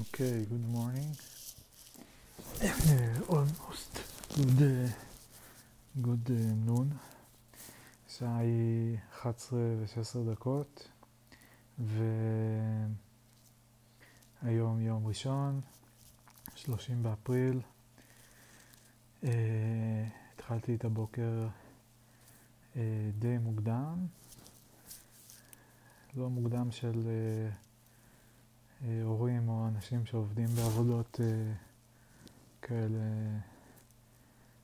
Okay, good morning. Uh, almost good, uh, good uh, noon. השעה היא 11 ו-16 דקות, והיום יום ראשון, 30 באפריל. Uh, התחלתי את הבוקר uh, די מוקדם, לא מוקדם של... Uh, הורים או אנשים שעובדים בעבודות אה, כאלה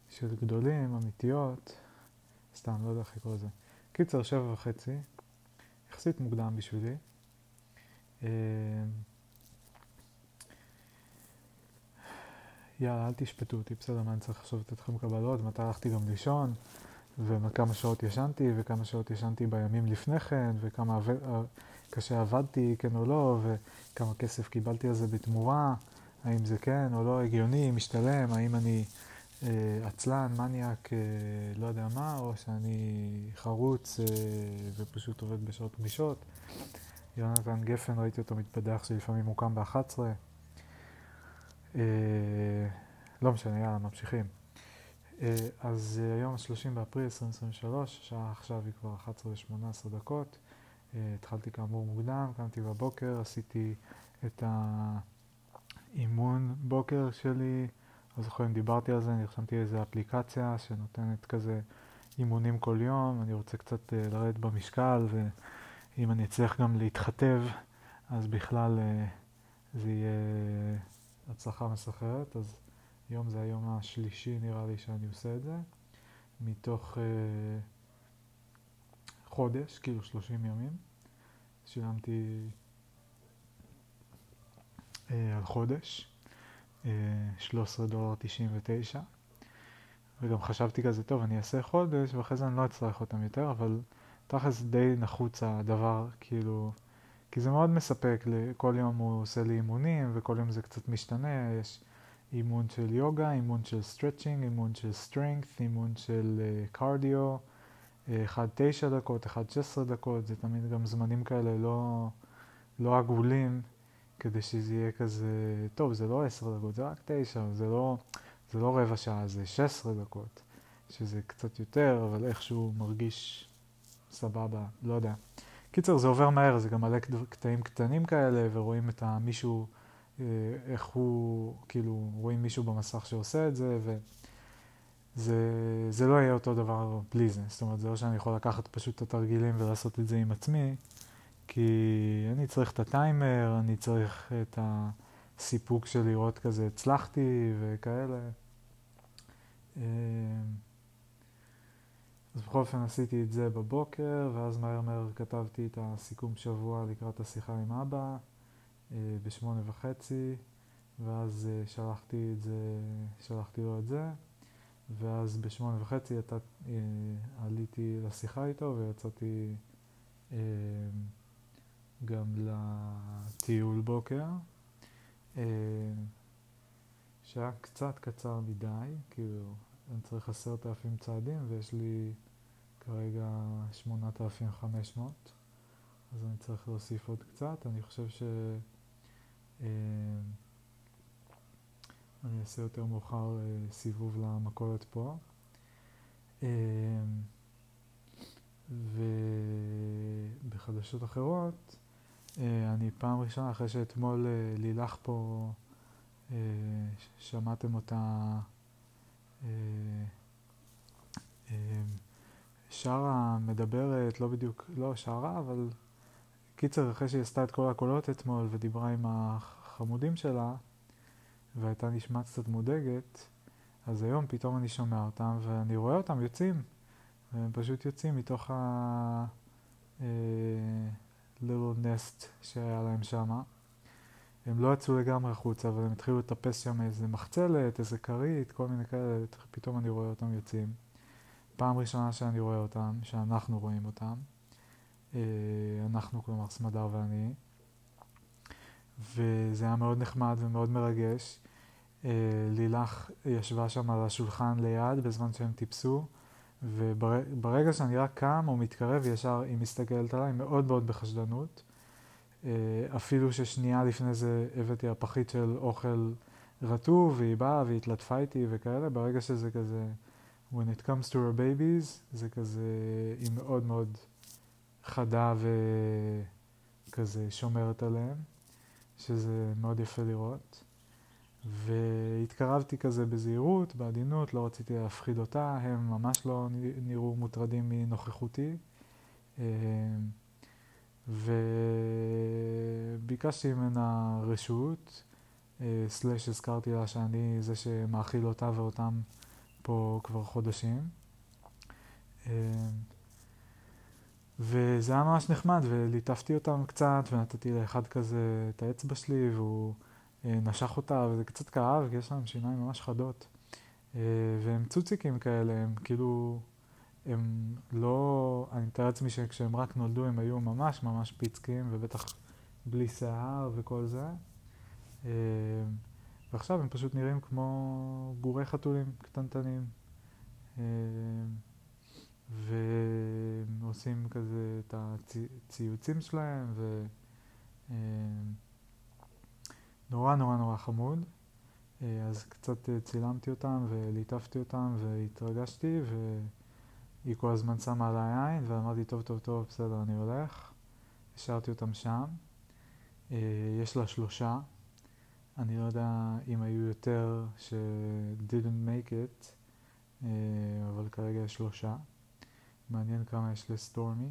של גדולים, אמיתיות, סתם, לא יודע איך לקרוא לזה. קיצר, שבע וחצי, יחסית מוקדם בשבילי. אה, יאללה, אל תשפטו אותי, בסדר, מה אני צריך עכשיו לתת לכם קבלות, מתי הלכתי גם לישון, וכמה שעות ישנתי, וכמה שעות ישנתי בימים לפני כן, וכמה קשה עבדתי, כן או לא, וכמה כסף קיבלתי על זה בתמורה, האם זה כן או לא הגיוני, משתלם, האם אני אה, עצלן, מניאק, אה, לא יודע מה, או שאני חרוץ אה, ופשוט עובד בשעות גמישות. יונתן גפן, ראיתי אותו מתפדח שלפעמים הוא קם ב-11. אה, לא משנה, יאללה, ממשיכים. אה, אז אה, היום ה-30 באפריל 2023, השעה עכשיו היא כבר 11 ו-18 דקות. אה, התחלתי כאמור מוקדם, קמתי בבוקר, עשיתי את האימון בוקר שלי, לא זוכר אם דיברתי על זה, נרשמתי איזה אפליקציה שנותנת כזה אימונים כל יום, אני רוצה קצת אה, לרדת במשקל, ואם אני אצליח גם להתחתב, אז בכלל אה, זה יהיה הצלחה מסחררת, אז היום זה היום השלישי נראה לי שאני עושה את זה, מתוך... חודש, כאילו 30 ימים. שילמתי אה, על חודש, אה, 13 דולר 99, וגם חשבתי כזה, טוב, אני אעשה חודש, ואחרי זה אני לא אצטרך אותם יותר, אבל תכלס די נחוץ הדבר, כאילו, כי זה מאוד מספק, כל יום הוא עושה לי אימונים, וכל יום זה קצת משתנה, יש אימון של יוגה, אימון של stretching, אימון של strength, אימון של קרדיו, אה, אחד תשע דקות, אחד שש עשרה דקות, זה תמיד גם זמנים כאלה לא, לא עגולים, כדי שזה יהיה כזה, טוב, זה לא עשר דקות, זה רק תשע, זה לא, זה לא רבע שעה, זה שש עשרה דקות, שזה קצת יותר, אבל איכשהו מרגיש סבבה, לא יודע. קיצר, זה עובר מהר, זה גם מלא קטעים קטנים כאלה, ורואים את המישהו, אה, איך הוא, כאילו, רואים מישהו במסך שעושה את זה, ו... זה, זה לא יהיה אותו דבר בלי זה. זאת אומרת, זה לא שאני יכול לקחת פשוט את התרגילים ולעשות את זה עם עצמי, כי אני צריך את הטיימר, אני צריך את הסיפוק של לראות כזה הצלחתי וכאלה. אמ, אז בכל אופן עשיתי את זה בבוקר, ואז מהר מהר כתבתי את הסיכום שבוע לקראת השיחה עם אבא אה, בשמונה וחצי, ואז אה, שלחתי את זה, שלחתי לו את זה. ואז בשמונה וחצי אתה, אה, עליתי לשיחה איתו ויצאתי אה, גם לטיול בוקר, אה, שהיה קצת קצר מדי, כאילו אני צריך עשרת אלפים צעדים ויש לי כרגע שמונת אלפים חמש מאות, אז אני צריך להוסיף עוד קצת, אני חושב ש... אה, אני אעשה יותר מאוחר אה, סיבוב למכולת פה. אה, ובחדשות אחרות, אה, אני פעם ראשונה, אחרי שאתמול לילך פה, שמעתם אותה שרה, מדברת, לא בדיוק, לא שרה, אבל קיצר, אחרי שהיא עשתה את כל הקולות אתמול ודיברה עם החמודים שלה, והייתה נשמעת קצת מודאגת, אז היום פתאום אני שומע אותם ואני רואה אותם יוצאים, והם פשוט יוצאים מתוך ה... uh, little nest שהיה להם שם. הם לא יצאו לגמרי החוצה, אבל הם התחילו לטפס שם איזה מחצלת, איזה כרית, כל מיני כאלה, פתאום אני רואה אותם יוצאים. פעם ראשונה שאני רואה אותם, שאנחנו רואים אותם. Uh, אנחנו, כלומר סמדר ואני. וזה היה מאוד נחמד ומאוד מרגש. אה, לילך ישבה שם על השולחן ליד בזמן שהם טיפסו, וברגע שאני רק קם או מתקרב ישר היא מסתכלת עליי מאוד מאוד בחשדנות. אפילו ששנייה לפני זה הבאתי הפחית של אוכל רטוב, והיא באה והתלטפה איתי וכאלה, ברגע שזה כזה, when it comes to our babies, זה כזה, היא מאוד מאוד חדה וכזה שומרת עליהם, שזה מאוד יפה לראות. והתקרבתי כזה בזהירות, בעדינות, לא רציתי להפחיד אותה, הם ממש לא נראו מוטרדים מנוכחותי. אמ, וביקשתי ממנה רשות, אה, סלאש הזכרתי לה שאני זה שמאכיל אותה ואותם פה כבר חודשים. אמ, וזה היה ממש נחמד, וליטפתי אותם קצת, ונתתי לאחד כזה את האצבע שלי, והוא אה, נשך אותה, וזה קצת כאב, כי יש להם שיניים ממש חדות. אה, והם צוציקים כאלה, הם כאילו, הם לא, אני מתאר לעצמי שכשהם רק נולדו הם היו ממש ממש פיצקים, ובטח בלי שיער וכל זה. אה, ועכשיו הם פשוט נראים כמו גורי חתולים קטנטנים. ועושים כזה את הציוצים שלהם, ונורא נורא נורא חמוד. אז קצת צילמתי אותם וליטפתי אותם והתרגשתי, והיא כל הזמן שמה עליי עין, ואמרתי, טוב, טוב, טוב, בסדר, אני הולך. השארתי אותם שם. יש לה שלושה. אני לא יודע אם היו יותר ש- didn't make it, אבל כרגע יש שלושה. מעניין כמה יש לסטורמי.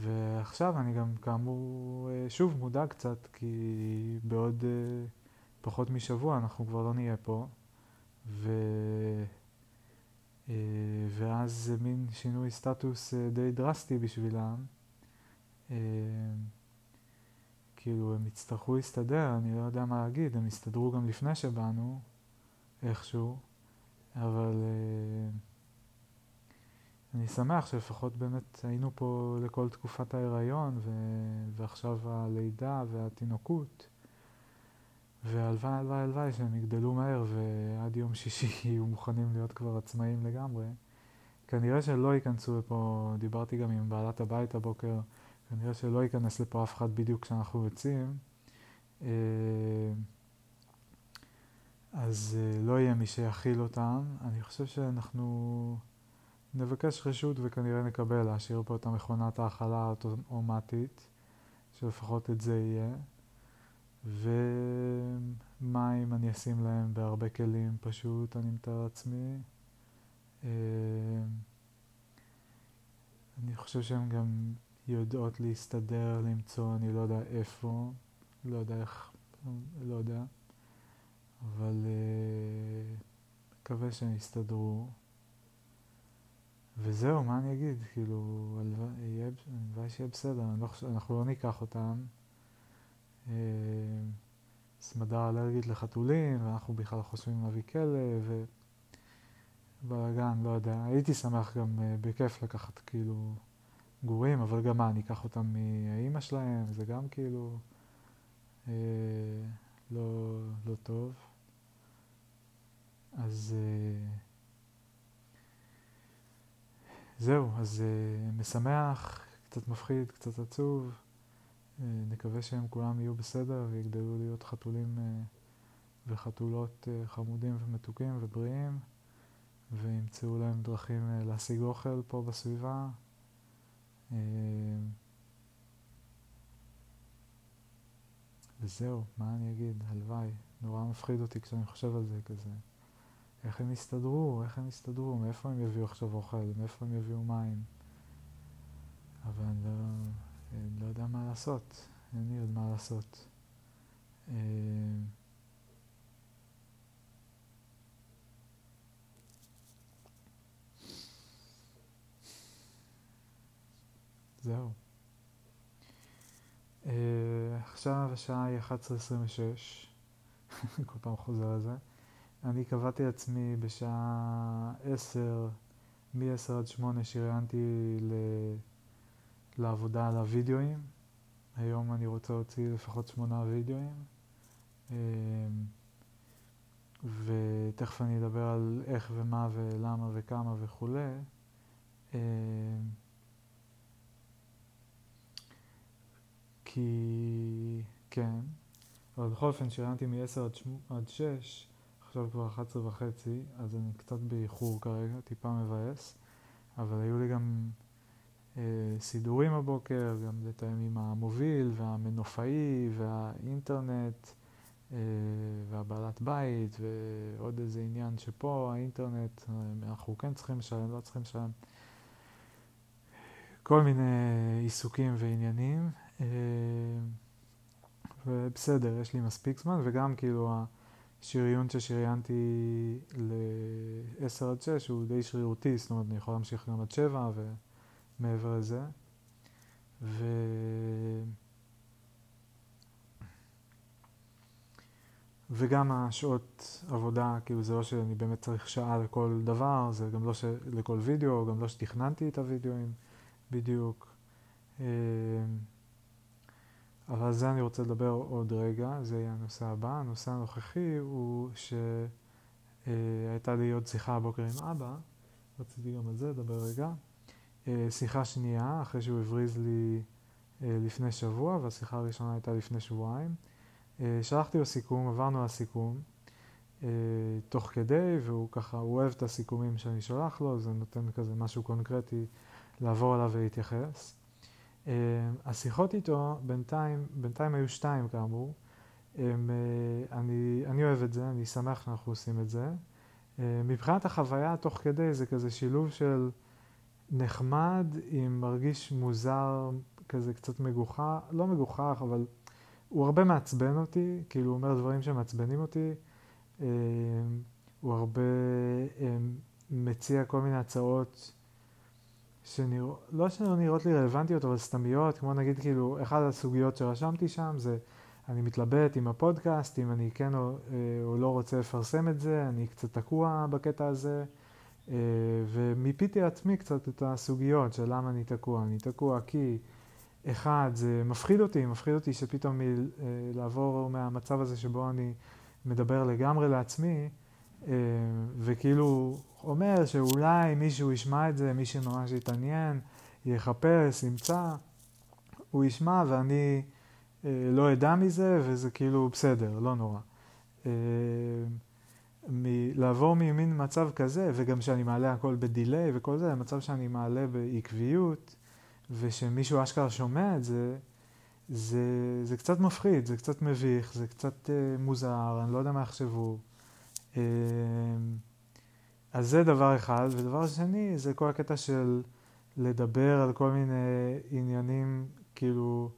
ועכשיו אני גם כאמור אה, שוב מודאג קצת, כי בעוד uh, פחות משבוע אנחנו כבר לא נהיה פה, ו... uh, ואז זה מין שינוי סטטוס די דרסטי בשבילם. כאילו הם יצטרכו להסתדר, אני לא יודע מה להגיד, הם הסתדרו גם לפני שבאנו, איכשהו, אבל... אני שמח שלפחות באמת היינו פה לכל תקופת ההיריון ו- ועכשיו הלידה והתינוקות והלוואי הלוואי הלוואי שהם יגדלו מהר ועד יום שישי יהיו מוכנים להיות כבר עצמאים לגמרי. כנראה שלא ייכנסו לפה, דיברתי גם עם בעלת הבית הבוקר, כנראה שלא ייכנס לפה אף אחד בדיוק כשאנחנו יוצאים. אה, אז אה, לא יהיה מי שיכיל אותם. אני חושב שאנחנו... נבקש רשות וכנראה נקבל להשאיר פה את המכונת ההכלה האוטומטית, שלפחות את זה יהיה. ומים אני אשים להם בהרבה כלים פשוט, אני מתאר לעצמי. אה, אני חושב שהן גם יודעות להסתדר, למצוא, אני לא יודע איפה, לא יודע איך, לא יודע, אבל אה, מקווה שהם יסתדרו. וזהו, מה אני אגיד? כאילו, הלוואי שיהיה בסדר, לא אנחנו לא ניקח אותם. אה, סמדה אלרגית לחתולים, ואנחנו בכלל חושבים להביא כלב, ובלאגן, לא יודע. הייתי שמח גם אה, בכיף לקחת כאילו גורים, אבל גם מה, אני אקח אותם מהאימא שלהם, זה גם כאילו אה, לא, לא טוב. אז... אה, זהו, אז uh, משמח, קצת מפחיד, קצת עצוב. Uh, נקווה שהם כולם יהיו בסדר ויגדלו להיות חתולים uh, וחתולות uh, חמודים ומתוקים ובריאים, וימצאו להם דרכים uh, להשיג אוכל פה בסביבה. Uh, וזהו, מה אני אגיד? הלוואי. נורא מפחיד אותי כשאני חושב על זה כזה. איך הם יסתדרו, איך הם יסתדרו, מאיפה הם יביאו עכשיו אוכל, מאיפה הם יביאו מים. אבל אני לא, אני לא יודע מה לעשות, אין לי עוד מה לעשות. אה, זהו. Uh, עכשיו השעה היא 11:26, כל פעם חוזר על זה. אני קבעתי לעצמי בשעה עשר, מ-10 עד 8 שריינתי ל... לעבודה על הווידאוים. היום אני רוצה להוציא לפחות שמונה וידאוים. אמ, ותכף אני אדבר על איך ומה ולמה וכמה וכולי. אמ, כי... כן. אבל בכל אופן שריינתי מ-10 עד, שמ... עד 6, עכשיו כבר 11 וחצי, אז אני קצת באיחור כרגע, טיפה מבאס. אבל היו לי גם אה, סידורים הבוקר, גם לתאם עם המוביל והמנופאי והאינטרנט אה, והבעלת בית ועוד איזה עניין שפה האינטרנט, אה, אנחנו כן צריכים לשלם, לא צריכים לשלם. כל מיני עיסוקים ועניינים. אה, ובסדר, יש לי מספיק זמן, וגם כאילו השריון ששריינתי ל-10 עד 6 הוא די שרירותי, זאת אומרת אני יכול להמשיך גם עד 7 ומעבר לזה. ו... וגם השעות עבודה, כאילו זה לא שאני באמת צריך שעה לכל דבר, זה גם לא ש... לכל וידאו, גם לא שתכננתי את הוידאוים בדיוק. אה, אבל על זה אני רוצה לדבר עוד רגע, זה יהיה הנושא הבא. הנושא הנוכחי הוא שהייתה אה, לי עוד שיחה הבוקר עם אבא, רציתי גם על זה לדבר רגע. אה, שיחה שנייה, אחרי שהוא הבריז לי אה, לפני שבוע, והשיחה הראשונה הייתה לפני שבועיים. שלחתי לו סיכום, עברנו על הסיכום תוך כדי, והוא ככה, הוא אוהב את הסיכומים שאני שולח לו, זה נותן כזה משהו קונקרטי לעבור עליו ולהתייחס. Uh, השיחות איתו בינתיים, בינתיים היו שתיים כאמור. Um, uh, אני, אני אוהב את זה, אני שמח שאנחנו עושים את זה. Uh, מבחינת החוויה תוך כדי זה כזה שילוב של נחמד עם מרגיש מוזר, כזה קצת מגוחך, לא מגוחך, אבל הוא הרבה מעצבן אותי, כאילו הוא אומר דברים שמעצבנים אותי. הוא הרבה מציע כל מיני הצעות שנרא... לא שלא נראות לי רלוונטיות, אבל סתמיות, כמו נגיד כאילו, אחת הסוגיות שרשמתי שם זה, אני מתלבט עם הפודקאסט, אם אני כן או, אה, או לא רוצה לפרסם את זה, אני קצת תקוע בקטע הזה, אה, ומיפיתי לעצמי קצת את הסוגיות של למה אני תקוע. אני תקוע כי, אחד, זה מפחיד אותי, מפחיד אותי שפתאום מ... אה, לעבור מהמצב הזה שבו אני מדבר לגמרי לעצמי, וכאילו אומר שאולי מישהו ישמע את זה, מי שממש יתעניין, יחפש, ימצא, הוא ישמע ואני אה, לא אדע מזה, וזה כאילו בסדר, לא נורא. אה, מ- לעבור ממין מצב כזה, וגם שאני מעלה הכל בדיליי וכל זה, למצב שאני מעלה בעקביות, ושמישהו אשכרה שומע את זה, זה, זה קצת מפחיד, זה קצת מביך, זה קצת אה, מוזר, אני לא יודע מה יחשבו. אה, אז זה דבר אחד, ודבר שני זה כל הקטע של לדבר על כל מיני עניינים, כאילו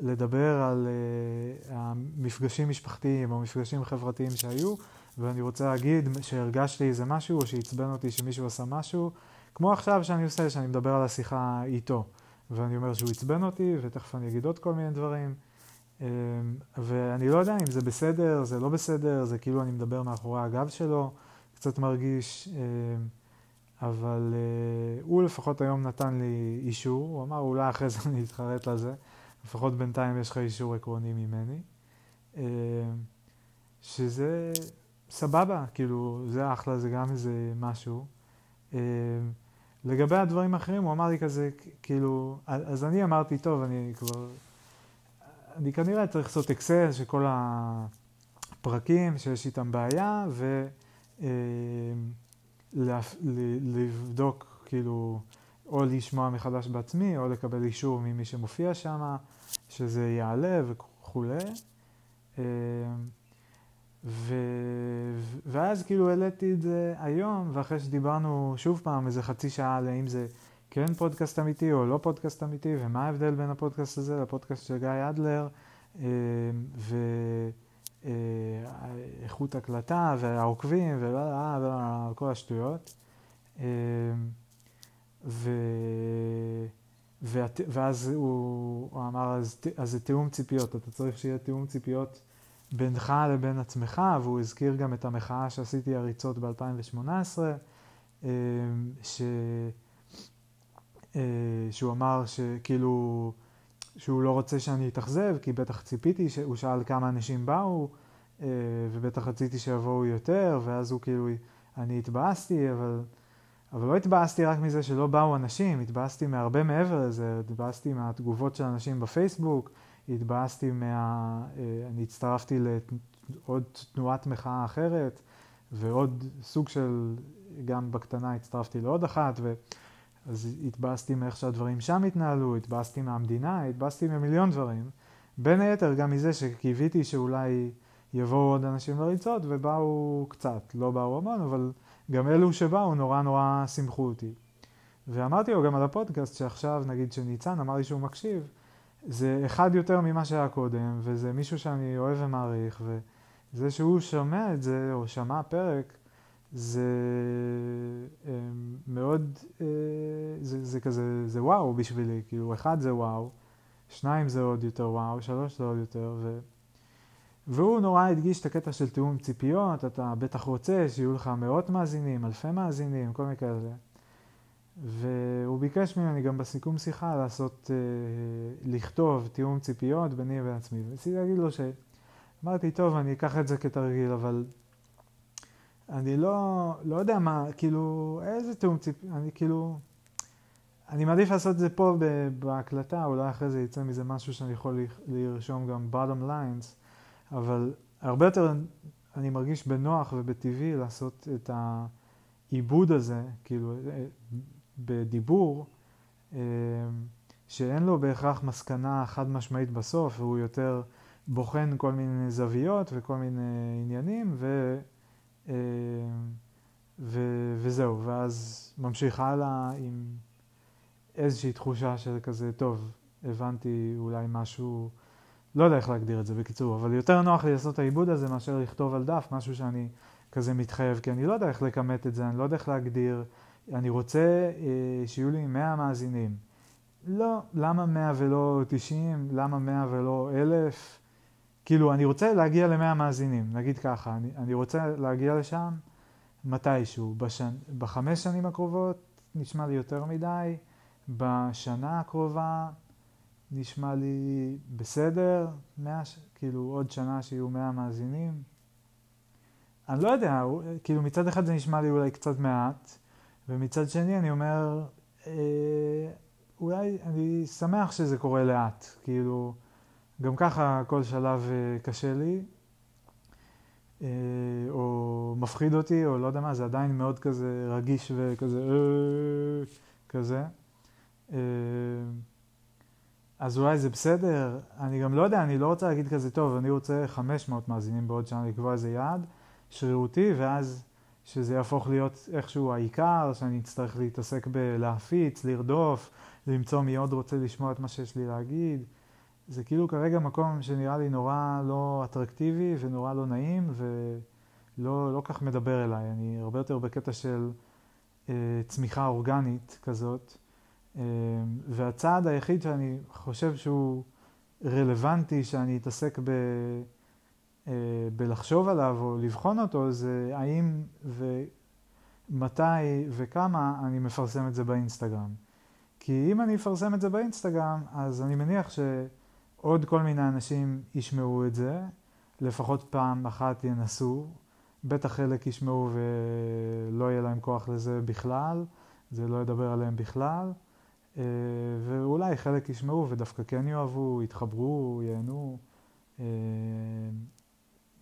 לדבר על uh, המפגשים משפחתיים או מפגשים חברתיים שהיו, ואני רוצה להגיד שהרגשתי איזה משהו או שעצבן אותי שמישהו עשה משהו, כמו עכשיו שאני עושה, שאני מדבר על השיחה איתו, ואני אומר שהוא עצבן אותי, ותכף אני אגיד עוד כל מיני דברים. Um, ואני לא יודע אם זה בסדר, זה לא בסדר, זה כאילו אני מדבר מאחורי הגב שלו. קצת מרגיש, אה, אבל אה, הוא לפחות היום נתן לי אישור, הוא אמר אולי אחרי זה אני אתחרט לזה, לפחות בינתיים יש לך אישור עקרוני ממני, אה, שזה סבבה, כאילו זה אחלה, זה גם איזה משהו. לגבי הדברים האחרים, הוא אמר לי כזה, כאילו, אז אני אמרתי, טוב, אני כבר, אני כנראה צריך לעשות אקסל של כל הפרקים שיש איתם בעיה, ו... אה, לבדוק, כאילו, או לשמוע מחדש בעצמי, או לקבל אישור ממי שמופיע שם, שזה יעלה וכולי. אה, ו... ואז כאילו העליתי את זה היום, ואחרי שדיברנו שוב פעם איזה חצי שעה על האם זה כן פודקאסט אמיתי או לא פודקאסט אמיתי, ומה ההבדל בין הפודקאסט הזה לפודקאסט של גיא אדלר, אה, ו... אה, איכות הקלטה והעוקבים וכל השטויות. אה, ו... ואז הוא, הוא אמר, אז, אז זה תיאום ציפיות, אתה צריך שיהיה תיאום ציפיות בינך לבין עצמך, והוא הזכיר גם את המחאה שעשיתי הריצות ב-2018, אה, ש... שהוא אמר שכאילו שהוא לא רוצה שאני אתאכזב, כי בטח ציפיתי, הוא שאל כמה אנשים באו, אה, ובטח רציתי שיבואו יותר, ואז הוא כאילו, אני התבאסתי, אבל, אבל לא התבאסתי רק מזה שלא באו אנשים, התבאסתי מהרבה מעבר לזה, התבאסתי מהתגובות של אנשים בפייסבוק, התבאסתי מה... אני הצטרפתי לעוד תנועת מחאה אחרת, ועוד סוג של, גם בקטנה הצטרפתי לעוד אחת, ו... אז התבאסתי מאיך שהדברים שם התנהלו, התבאסתי מהמדינה, התבאסתי ממיליון דברים. בין היתר גם מזה שקיוויתי שאולי יבואו עוד אנשים לריצות, ובאו קצת, לא באו המון, אבל גם אלו שבאו נורא נורא שימחו אותי. ואמרתי לו גם על הפודקאסט שעכשיו, נגיד שניצן אמר לי שהוא מקשיב, זה אחד יותר ממה שהיה קודם, וזה מישהו שאני אוהב ומעריך, וזה שהוא שומע את זה, או שמע פרק, זה אה, מאוד, אה, זה, זה כזה, זה וואו בשבילי, כאילו אחד זה וואו, שניים זה עוד יותר וואו, שלוש זה עוד יותר, ו... והוא נורא הדגיש את הקטע של תיאום ציפיות, אתה בטח רוצה שיהיו לך מאות מאזינים, אלפי מאזינים, כל מיני כאלה. והוא ביקש ממני גם בסיכום שיחה לעשות, אה, לכתוב תיאום ציפיות ביני ובעצמי. וניסיתי להגיד לו ש... אמרתי, טוב, אני אקח את זה כתרגיל, אבל אני לא, לא יודע מה, כאילו, איזה תיאום ציפיות, אני כאילו, אני מעדיף לעשות את זה פה בהקלטה, אולי אחרי זה יצא מזה משהו שאני יכול לרשום גם bottom lines, אבל הרבה יותר אני מרגיש בנוח ובטבעי לעשות את העיבוד הזה, כאילו, בדיבור, אה, שאין לו בהכרח מסקנה חד משמעית בסוף, והוא יותר בוחן כל מיני זוויות וכל מיני עניינים, ו, אה, ו, וזהו, ואז ממשיך הלאה עם איזושהי תחושה של כזה, טוב, הבנתי אולי משהו, לא יודע איך להגדיר את זה בקיצור, אבל יותר נוח לי לעשות את העיבוד הזה מאשר לכתוב על דף, משהו שאני כזה מתחייב, כי אני לא יודע איך לכמת את זה, אני לא יודע איך להגדיר. אני רוצה אה, שיהיו לי 100 מאזינים. לא, למה 100 ולא 90? למה 100 ולא 1,000? כאילו, אני רוצה להגיע ל-100 מאזינים, נגיד ככה, אני, אני רוצה להגיע לשם מתישהו. בשנ... בחמש שנים הקרובות נשמע לי יותר מדי, בשנה הקרובה נשמע לי בסדר, 100, כאילו עוד שנה שיהיו 100 מאזינים. אני לא יודע, כאילו מצד אחד זה נשמע לי אולי קצת מעט, ומצד שני אני אומר, אה, אולי אני שמח שזה קורה לאט, כאילו, גם ככה כל שלב אה, קשה לי, אה, או מפחיד אותי, או לא יודע מה, זה עדיין מאוד כזה רגיש וכזה, אה, כזה. אז אולי זה בסדר, אני גם לא יודע, אני לא רוצה להגיד כזה, טוב, אני רוצה 500 מאזינים בעוד שנה לקבוע איזה יעד שרירותי, ואז שזה יהפוך להיות איכשהו העיקר, שאני אצטרך להתעסק בלהפיץ, לרדוף, למצוא מי עוד רוצה לשמוע את מה שיש לי להגיד. זה כאילו כרגע מקום שנראה לי נורא לא אטרקטיבי ונורא לא נעים ולא לא כך מדבר אליי. אני הרבה יותר בקטע של אה, צמיחה אורגנית כזאת. אה, והצעד היחיד שאני חושב שהוא רלוונטי שאני אתעסק ב... אה, בלחשוב עליו או לבחון אותו זה האם ומתי וכמה אני מפרסם את זה באינסטגרם. כי אם אני אפרסם את זה באינסטגרם, אז אני מניח שעוד כל מיני אנשים ישמעו את זה, לפחות פעם אחת ינסו, בטח חלק ישמעו ולא יהיה להם כוח לזה בכלל, זה לא ידבר עליהם בכלל, אה, ואולי חלק ישמעו ודווקא כן יאהבו, יתחברו, ייהנו. אה,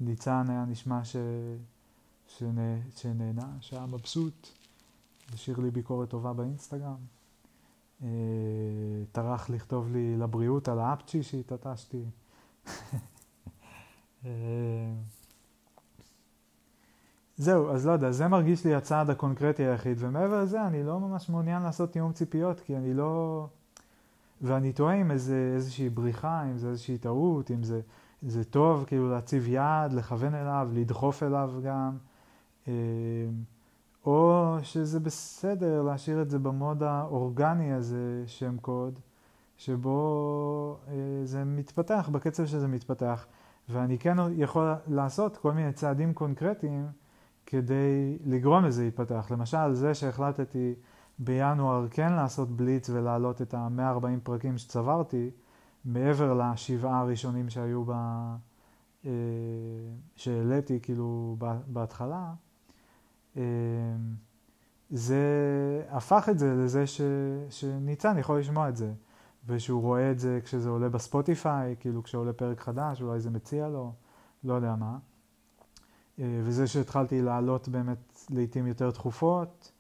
ניצן היה נשמע ש... שנה... שנהנה, שהיה מבסוט, השאיר לי ביקורת טובה באינסטגרם. אה, טרח לכתוב לי לבריאות על האפצ'י שהתעטשתי. אה, זהו, אז לא יודע, זה מרגיש לי הצעד הקונקרטי היחיד, ומעבר לזה אני לא ממש מעוניין לעשות תיאום ציפיות, כי אני לא... ואני טועה עם איזה, איזושהי בריחה, אם זה איזושהי טעות, אם זה... זה טוב כאילו להציב יעד, לכוון אליו, לדחוף אליו גם, אה, או שזה בסדר להשאיר את זה במוד האורגני הזה, שם קוד, שבו אה, זה מתפתח בקצב שזה מתפתח, ואני כן יכול לעשות כל מיני צעדים קונקרטיים כדי לגרום לזה להתפתח. למשל, זה שהחלטתי בינואר כן לעשות בליץ ולהעלות את ה-140 פרקים שצברתי, מעבר לשבעה הראשונים שהיו ב... אה, שהעליתי כאילו בהתחלה, זה הפך את זה לזה ש... שניצן יכול לשמוע את זה. ושהוא רואה את זה כשזה עולה בספוטיפיי, כאילו כשעולה פרק חדש, אולי זה מציע לו, לא יודע מה. אה, וזה שהתחלתי לעלות באמת לעיתים יותר תכופות,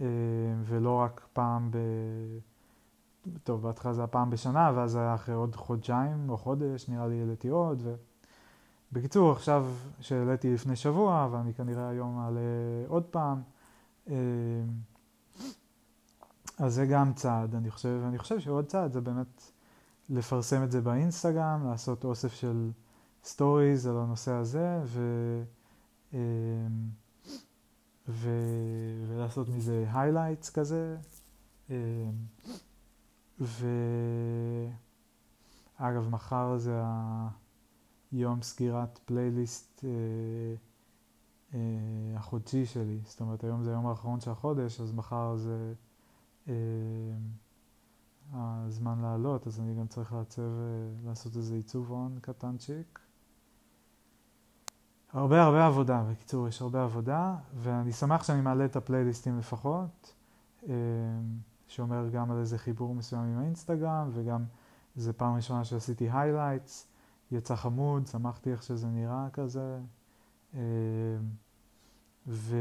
אה, ולא רק פעם ב... טוב, בהתחלה זה היה פעם בשנה, ואז היה אחרי עוד חודשיים או חודש, נראה לי העליתי עוד. ו... בקיצור, עכשיו שהעליתי לפני שבוע, ואני כנראה היום אעלה עוד פעם, אה, אז זה גם צעד, אני חושב, ואני חושב שעוד צעד זה באמת לפרסם את זה באינסטגרם, לעשות אוסף של stories על הנושא הזה, ו... אה, ו... ולעשות מזה highlights כזה. אה, ואגב, מחר זה היום סגירת פלייליסט אה, אה, החודשי שלי. זאת אומרת, היום זה היום האחרון של החודש, אז מחר זה אה, הזמן לעלות, אז אני גם צריך לעצב, אה, לעשות איזה עיצובון קטנצ'יק. הרבה הרבה עבודה, בקיצור, יש הרבה עבודה, ואני שמח שאני מעלה את הפלייליסטים לפחות. אה, שאומר גם על איזה חיבור מסוים עם האינסטגרם, וגם זו פעם ראשונה שעשיתי highlights, יצא חמוד, שמחתי איך שזה נראה כזה. אה, ו...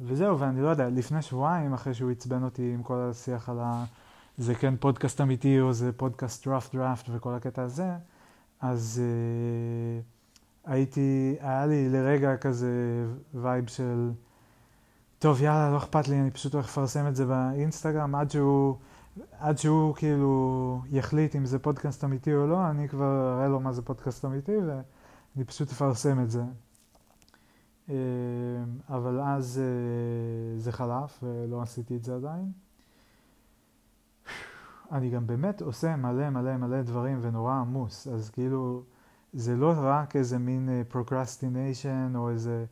וזהו, ואני לא יודע, לפני שבועיים, אחרי שהוא עצבן אותי עם כל השיח על ה... זה כן פודקאסט אמיתי או זה פודקאסט draft draft וכל הקטע הזה, אז אה, הייתי, היה לי לרגע כזה vibe של... טוב, יאללה, לא אכפת לי, אני פשוט הולך לפרסם את זה באינסטגרם עד שהוא, עד שהוא כאילו יחליט אם זה פודקאסט אמיתי או לא, אני כבר אראה לו מה זה פודקאסט אמיתי ואני פשוט אפרסם את זה. אה, אבל אז אה, זה חלף ולא עשיתי את זה עדיין. אני גם באמת עושה מלא מלא מלא דברים ונורא עמוס, אז כאילו זה לא רק איזה מין אה, או איזה...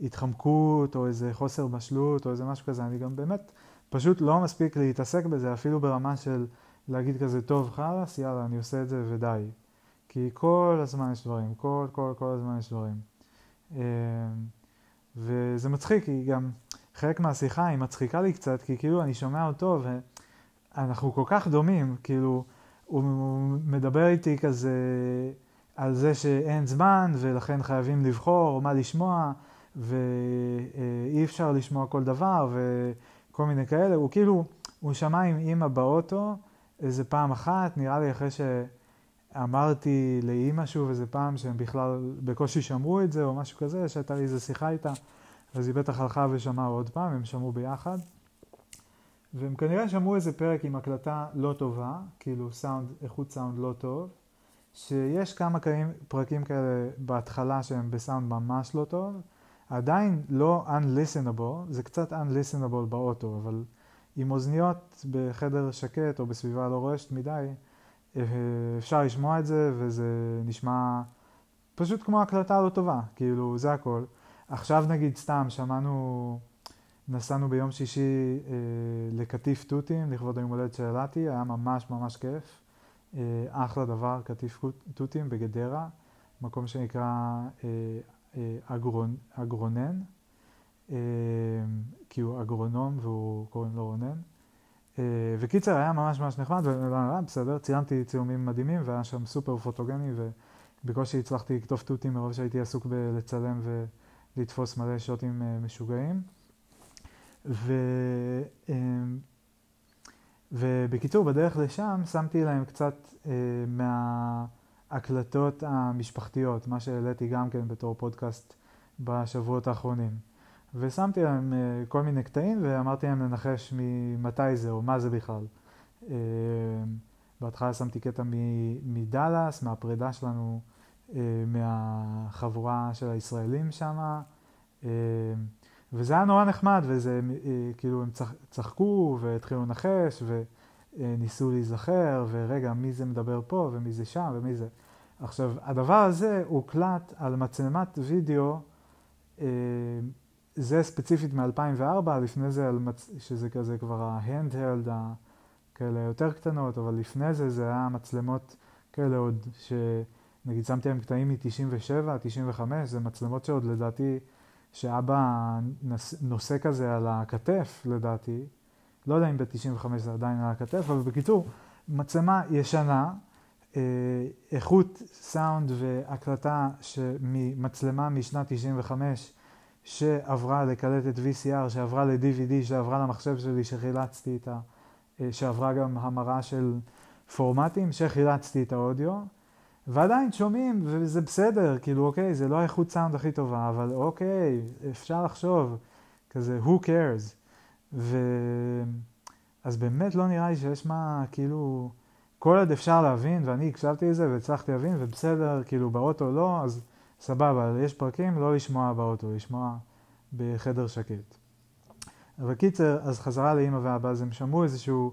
התחמקות או איזה חוסר בשלות או איזה משהו כזה, אני גם באמת פשוט לא מספיק להתעסק בזה אפילו ברמה של להגיד כזה, טוב, חלאס, יאללה, אני עושה את זה ודי. כי כל הזמן יש דברים, כל, כל, כל הזמן יש דברים. אמ, וזה מצחיק, כי גם חלק מהשיחה היא מצחיקה לי קצת, כי כאילו אני שומע אותו ואנחנו כל כך דומים, כאילו, הוא מדבר איתי כזה על זה שאין זמן ולכן חייבים לבחור מה לשמוע. ואי אפשר לשמוע כל דבר וכל מיני כאלה. הוא כאילו, הוא שמע עם אימא באוטו איזה פעם אחת, נראה לי אחרי שאמרתי לאימא שוב איזה פעם שהם בכלל בקושי שמעו את זה או משהו כזה, שהייתה לי איזה שיחה איתה, אז היא בטח הלכה ושמעה עוד פעם, הם שמעו ביחד. והם כנראה שמעו איזה פרק עם הקלטה לא טובה, כאילו סאונד, איכות סאונד לא טוב, שיש כמה פרקים כאלה בהתחלה שהם בסאונד ממש לא טוב, עדיין לא unlistenable, זה קצת unlistenable באוטו, אבל עם אוזניות בחדר שקט או בסביבה לא רועשת מדי, אה, אפשר לשמוע את זה וזה נשמע פשוט כמו הקלטה לא טובה, כאילו זה הכל. עכשיו נגיד סתם שמענו, נסענו ביום שישי אה, לקטיף תותים לכבוד היום הולדת של אלעתי, היה ממש ממש כיף. אה, אחלה דבר, קטיף תותים בגדרה, מקום שנקרא אה, אגרונן, אה, כי הוא אגרונום והוא קוראים לו רונן. אה, וקיצר, היה ממש ממש נחמד, ובסדר, צילמתי צילומים מדהימים, והיה שם סופר פוטוגני, ובקושי הצלחתי לקטוף תותים מרוב שהייתי עסוק בלצלם ולתפוס מלא שוטים אה, משוגעים. ו... ובקיצור, בדרך לשם שמתי להם קצת מה... ההקלטות המשפחתיות, מה שהעליתי גם כן בתור פודקאסט בשבועות האחרונים. ושמתי להם uh, כל מיני קטעים ואמרתי להם לנחש ממתי זה או מה זה בכלל. Uh, בהתחלה שמתי קטע מדאלאס, מהפרידה שלנו uh, מהחבורה של הישראלים שם, וזה היה נורא נחמד, וזה כאילו הם צח, צחקו והתחילו לנחש וניסו להיזכר, ורגע מי זה מדבר פה ומי זה שם ומי זה. עכשיו, הדבר הזה הוקלט על מצלמת וידאו, אה, זה ספציפית מ-2004, לפני זה, מצ... שזה כזה כבר ההנדהלד, כאלה יותר קטנות, אבל לפני זה זה היה מצלמות כאלה עוד, שנגיד שמתי להם קטעים מ-97, 95, זה מצלמות שעוד לדעתי, שאבא. נושא כזה על הכתף, לדעתי, לא יודע אם ב-95 זה עדיין על הכתף, אבל בקיצור, מצלמה ישנה, אה, איכות סאונד והקלטה ממצלמה משנת 95 שעברה לקלטת VCR, שעברה ל-DVD, שעברה למחשב שלי, שחילצתי איתה, אה, שעברה גם המרה של פורמטים, שחילצתי את האודיו, ועדיין שומעים, וזה בסדר, כאילו, אוקיי, זה לא האיכות סאונד הכי טובה, אבל אוקיי, אפשר לחשוב, כזה, who cares? ו... אז באמת לא נראה לי שיש מה, כאילו, כל עוד אפשר להבין, ואני הקשבתי לזה והצלחתי להבין, ובסדר, כאילו, באוטו לא, אז סבבה, יש פרקים לא לשמוע באוטו, לשמוע בחדר שקט. אבל קיצר, אז חזרה לאימא ואבא, אז הם שמעו איזשהו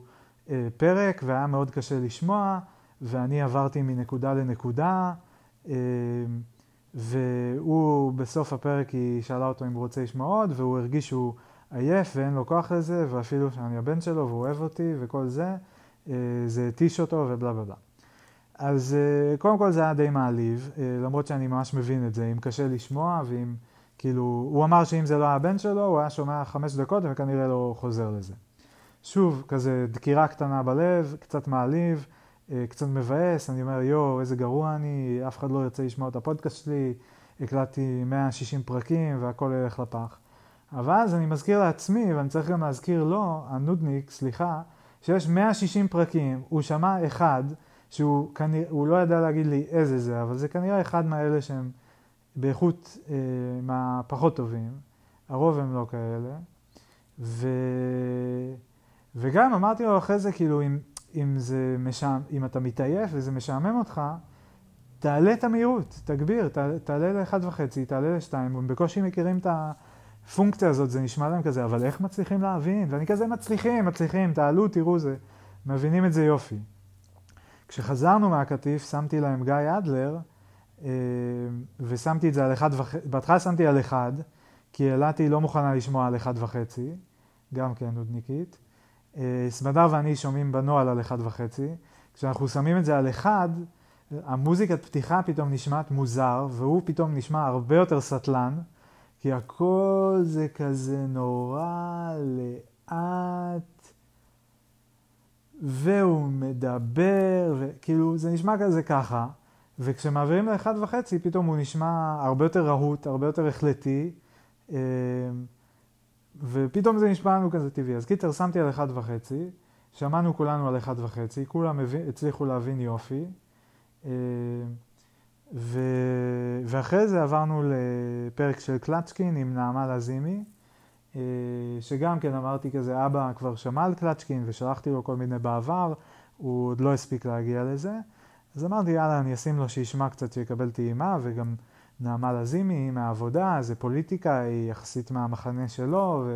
אה, פרק, והיה מאוד קשה לשמוע, ואני עברתי מנקודה לנקודה, אה, והוא בסוף הפרק היא שאלה אותו אם הוא רוצה לשמוע עוד, והוא הרגיש שהוא עייף ואין לו כוח לזה, ואפילו שאני הבן שלו והוא אוהב אותי וכל זה, אה, זה התיש אותו ובלה בלה. אז אה, קודם כל זה היה די מעליב, אה, למרות שאני ממש מבין את זה, אם קשה לשמוע ואם, כאילו, הוא אמר שאם זה לא היה הבן שלו, הוא היה שומע חמש דקות וכנראה לא חוזר לזה. שוב, כזה דקירה קטנה בלב, קצת מעליב, קצת מבאס, אני אומר, יואו, איזה גרוע אני, אף אחד לא ירצה לשמוע את הפודקאסט שלי, הקלטתי 160 פרקים והכל ילך לפח. אבל אז אני מזכיר לעצמי, ואני צריך גם להזכיר לו, הנודניק, סליחה, שיש 160 פרקים, הוא שמע אחד, שהוא כנראה, הוא לא ידע להגיד לי איזה זה, אבל זה כנראה אחד מהאלה שהם באיכות אה, מהפחות טובים, הרוב הם לא כאלה. ו... וגם אמרתי לו אחרי זה, כאילו, אם, אם, זה משעמ... אם אתה מתעייף וזה משעמם אותך, תעלה את המהירות, תגביר, תעלה ל-1.5, תעלה ל-2, הם בקושי מכירים את ה... הפונקציה הזאת, זה נשמע להם כזה, אבל איך מצליחים להבין? ואני כזה, מצליחים, מצליחים, תעלו, תראו זה. מבינים את זה יופי. כשחזרנו מהקטיף, שמתי להם גיא אדלר, אה, ושמתי את זה על אחד וחצי, בהתחלה שמתי על אחד, כי אלעתי לא מוכנה לשמוע על אחד וחצי, גם כן נודניקית. אה, סמדר ואני שומעים בנוהל על אחד וחצי. כשאנחנו שמים את זה על אחד, המוזיקת פתיחה פתאום נשמעת מוזר, והוא פתאום נשמע הרבה יותר סטלן. כי הכל זה כזה נורא לאט, והוא מדבר, וכאילו זה נשמע כזה ככה, וכשמעבירים לאחד וחצי פתאום הוא נשמע הרבה יותר רהוט, הרבה יותר החלטי, אה, ופתאום זה נשמע לנו כזה טבעי. אז קיצר, שמתי על אחד וחצי, שמענו כולנו על אחד וחצי, כולם הצליחו להבין יופי. ו... ואחרי זה עברנו לפרק של קלצ'קין עם נעמה לזימי, אה, שגם כן אמרתי כזה, אבא כבר שמע על קלצ'קין ושלחתי לו כל מיני בעבר, הוא עוד לא הספיק להגיע לזה. אז אמרתי, יאללה, אני אשים לו שישמע קצת, שיקבל טעימה, וגם נעמה לזימי היא מהעבודה, זה פוליטיקה, היא יחסית מהמחנה שלו,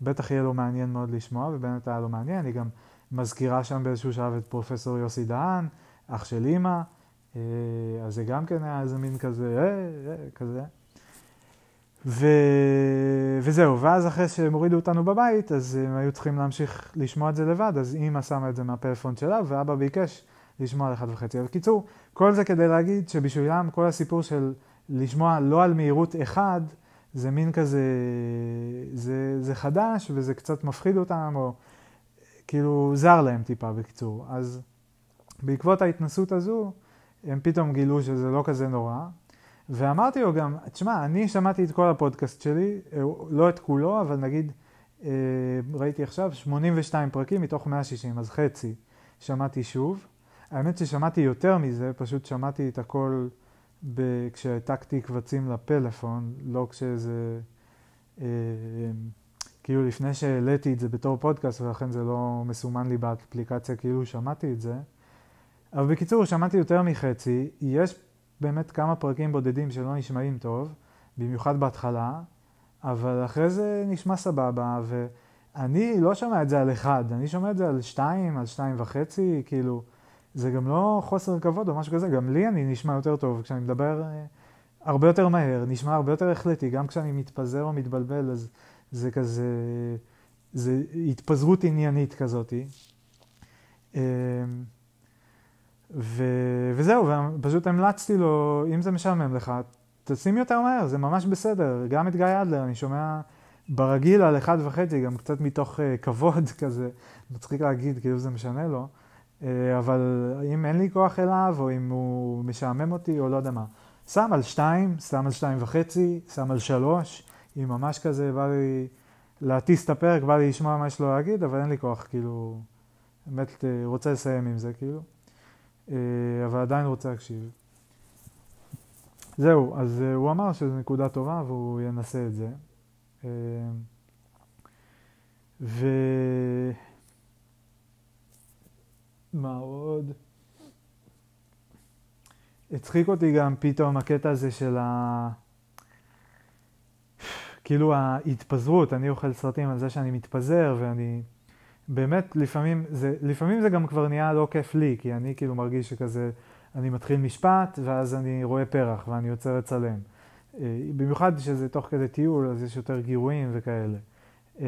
ובטח יהיה לו מעניין מאוד לשמוע, ובאמת היה לו מעניין. היא גם מזכירה שם באיזשהו שלב את פרופסור יוסי דהן, אח של אימא. אה, אז זה גם כן היה איזה מין כזה, אה, אה, כזה. ו... וזהו, ואז אחרי שהם הורידו אותנו בבית, אז הם היו צריכים להמשיך לשמוע את זה לבד, אז אימא שמה את זה מהפלאפון שלה, ואבא ביקש לשמוע על אחד וחצי. בקיצור, כל זה כדי להגיד שבשבילם כל הסיפור של לשמוע לא על מהירות אחד, זה מין כזה, זה, זה חדש וזה קצת מפחיד אותם, או כאילו זר להם טיפה בקיצור. אז בעקבות ההתנסות הזו, הם פתאום גילו שזה לא כזה נורא. ואמרתי לו גם, תשמע, אני שמעתי את כל הפודקאסט שלי, אה, לא את כולו, אבל נגיד, אה, ראיתי עכשיו 82 פרקים מתוך 160, אז חצי שמעתי שוב. האמת ששמעתי יותר מזה, פשוט שמעתי את הכל ב... כשהעתקתי קבצים לפלאפון, לא כשזה... אה, כאילו לפני שהעליתי את זה בתור פודקאסט, ולכן זה לא מסומן לי באפליקציה כאילו שמעתי את זה. אבל בקיצור, שמעתי יותר מחצי, יש באמת כמה פרקים בודדים שלא נשמעים טוב, במיוחד בהתחלה, אבל אחרי זה נשמע סבבה, ואני לא שומע את זה על אחד, אני שומע את זה על שתיים, על שתיים וחצי, כאילו, זה גם לא חוסר כבוד או משהו כזה, גם לי אני נשמע יותר טוב, כשאני מדבר אה, הרבה יותר מהר, נשמע הרבה יותר החלטי, גם כשאני מתפזר או מתבלבל, אז זה כזה, זה התפזרות עניינית כזאתי. ו... וזהו, ופשוט המלצתי לו, אם זה משעמם לך, תשים יותר מהר, זה ממש בסדר. גם את גיא אדלר, אני שומע ברגיל על אחד וחצי, גם קצת מתוך uh, כבוד כזה, מצחיק להגיד כאילו זה משנה לו, uh, אבל אם אין לי כוח אליו, או אם הוא משעמם אותי, או לא יודע מה. שם על שתיים, שם על שתיים וחצי, שם על שלוש, אם ממש כזה בא לי להטיס את הפרק, בא לי לשמוע מה יש לו להגיד, אבל אין לי כוח, כאילו, באמת אה, רוצה לסיים עם זה, כאילו, אבל עדיין רוצה להקשיב. זהו, אז אה, הוא אמר שזו נקודה טובה והוא ינסה את זה. ו... מה עוד? הצחיק אותי גם פתאום הקטע הזה של ה... כאילו ההתפזרות, אני אוכל סרטים על זה שאני מתפזר ואני... באמת, לפעמים זה, לפעמים זה גם כבר נהיה לא כיף לי, כי אני כאילו מרגיש שכזה, אני מתחיל משפט ואז אני רואה פרח ואני יוצא לצלם. אה, במיוחד שזה תוך כדי טיול, אז יש יותר גירויים וכאלה. אה,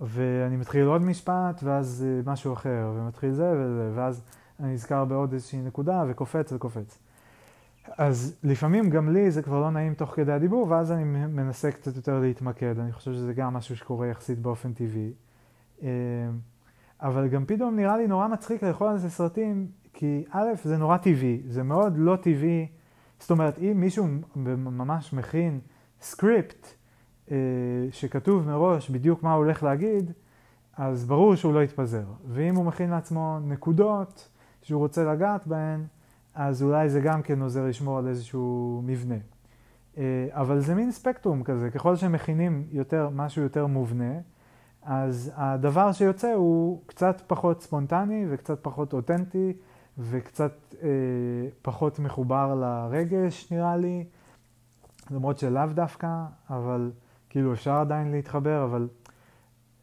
ואני מתחיל עוד משפט ואז אה, משהו אחר, ומתחיל זה וזה, ואז אני נזכר בעוד איזושהי נקודה וקופץ וקופץ. אז לפעמים גם לי זה כבר לא נעים תוך כדי הדיבור, ואז אני מנסה קצת יותר להתמקד. אני חושב שזה גם משהו שקורה יחסית באופן טבעי. אה, אבל גם פתאום נראה לי נורא מצחיק לאכול על זה סרטים, כי א', זה נורא טבעי, זה מאוד לא טבעי. זאת אומרת, אם מישהו ממש מכין סקריפט אה, שכתוב מראש בדיוק מה הוא הולך להגיד, אז ברור שהוא לא יתפזר. ואם הוא מכין לעצמו נקודות שהוא רוצה לגעת בהן, אז אולי זה גם כן עוזר לשמור על איזשהו מבנה. אה, אבל זה מין ספקטרום כזה, ככל שמכינים יותר, משהו יותר מובנה, אז הדבר שיוצא הוא קצת פחות ספונטני וקצת פחות אותנטי וקצת אה, פחות מחובר לרגש נראה לי, למרות שלאו דווקא, אבל כאילו אפשר עדיין להתחבר, אבל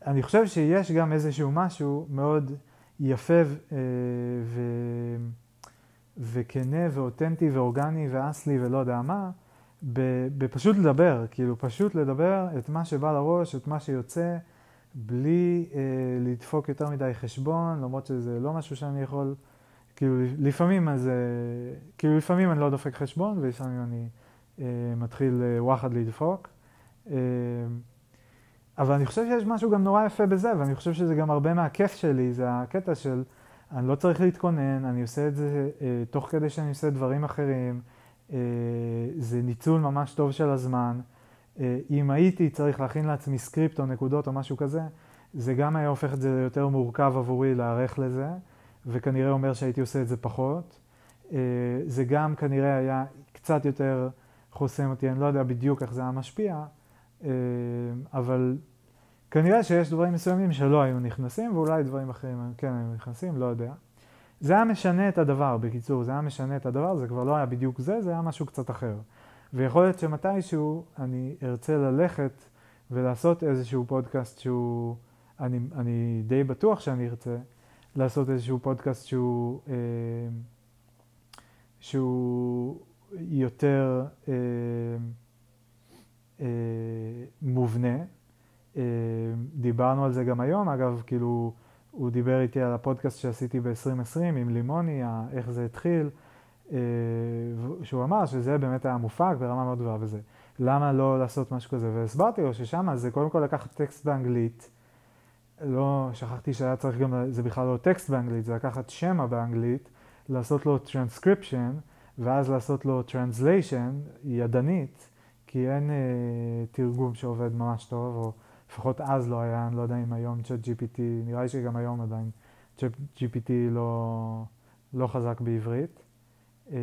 אני חושב שיש גם איזשהו משהו מאוד יפה אה, ו... וכנה ואותנטי ואורגני ואסלי ולא יודע מה, בפשוט לדבר, כאילו פשוט לדבר את מה שבא לראש, את מה שיוצא, בלי אה, לדפוק יותר מדי חשבון, למרות שזה לא משהו שאני יכול, כאילו לפעמים אז, אה, כאילו לפעמים אני לא דופק חשבון ולפעמים אני אה, מתחיל אה, וואחד לדפוק. אה, אבל אני חושב שיש משהו גם נורא יפה בזה, ואני חושב שזה גם הרבה מהכיף שלי, זה הקטע של אני לא צריך להתכונן, אני עושה את זה אה, תוך כדי שאני עושה דברים אחרים, אה, זה ניצול ממש טוב של הזמן. אה, אם הייתי צריך להכין לעצמי סקריפט או נקודות או משהו כזה, זה גם היה הופך את זה ליותר מורכב עבורי להיערך לזה, וכנראה אומר שהייתי עושה את זה פחות. אה, זה גם כנראה היה קצת יותר חוסם אותי, אני לא יודע בדיוק איך זה היה משפיע, אה, אבל כנראה שיש דברים מסוימים שלא היו נכנסים, ואולי דברים אחרים כן היו נכנסים, לא יודע. זה היה משנה את הדבר, בקיצור, זה היה משנה את הדבר, זה כבר לא היה בדיוק זה, זה היה משהו קצת אחר. ויכול להיות שמתישהו אני ארצה ללכת ולעשות איזשהו פודקאסט שהוא, אני, אני די בטוח שאני ארצה לעשות איזשהו פודקאסט שהוא, אה, שהוא יותר אה, אה, מובנה, אה, דיברנו על זה גם היום, אגב, כאילו, הוא דיבר איתי על הפודקאסט שעשיתי ב-2020 עם לימוני, איך זה התחיל, שהוא אמר שזה באמת היה מופק ברמה מאוד גבוהה וזה. למה לא לעשות משהו כזה? והסברתי לו ששם זה קודם כל לקחת טקסט באנגלית, לא, שכחתי שהיה צריך גם, זה בכלל לא טקסט באנגלית, זה לקחת שמע באנגלית, לעשות לו טרנסקריפשן, ואז לעשות לו translation ידנית, כי אין אה, תרגום שעובד ממש טוב, או לפחות אז לא היה, אני לא יודע אם היום צ'אט GPT, נראה לי שגם היום עדיין צ'אט GPT לא, לא חזק בעברית. אה,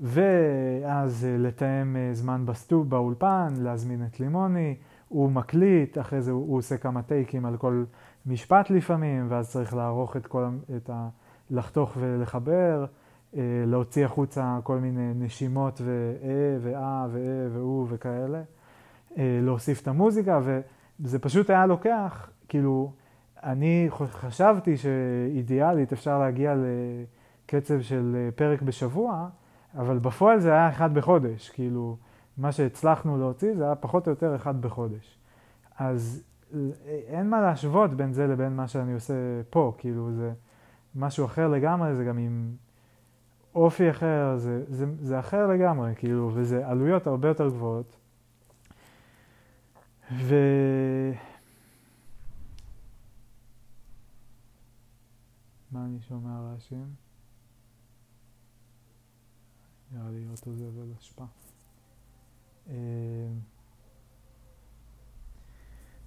ואז אה, לתאם אה, זמן בסטו, באולפן, להזמין את לימוני, הוא מקליט, אחרי זה הוא, עושה כמה טייקים על כל משפט לפעמים, ואז צריך לערוך את כל, את ה... לחתוך ולחבר, להוציא החוצה כל מיני נשימות ואה ואה ואה והוא וכאלה. להוסיף את המוזיקה, וזה פשוט היה לוקח, כאילו, אני חשבתי שאידיאלית אפשר להגיע לקצב של אה, פרק בשבוע, אבל בפועל זה היה אחד בחודש, כאילו, מה שהצלחנו להוציא זה היה פחות או יותר אחד בחודש. אז אה, אין מה להשוות בין זה לבין מה שאני עושה פה, כאילו, זה משהו אחר לגמרי, זה גם עם אופי אחר, זה, זה, זה אחר לגמרי, כאילו, וזה עלויות הרבה יותר גבוהות. ו... מה אני שומע רעשים? נראה לי אותו זבל אשפה. אה,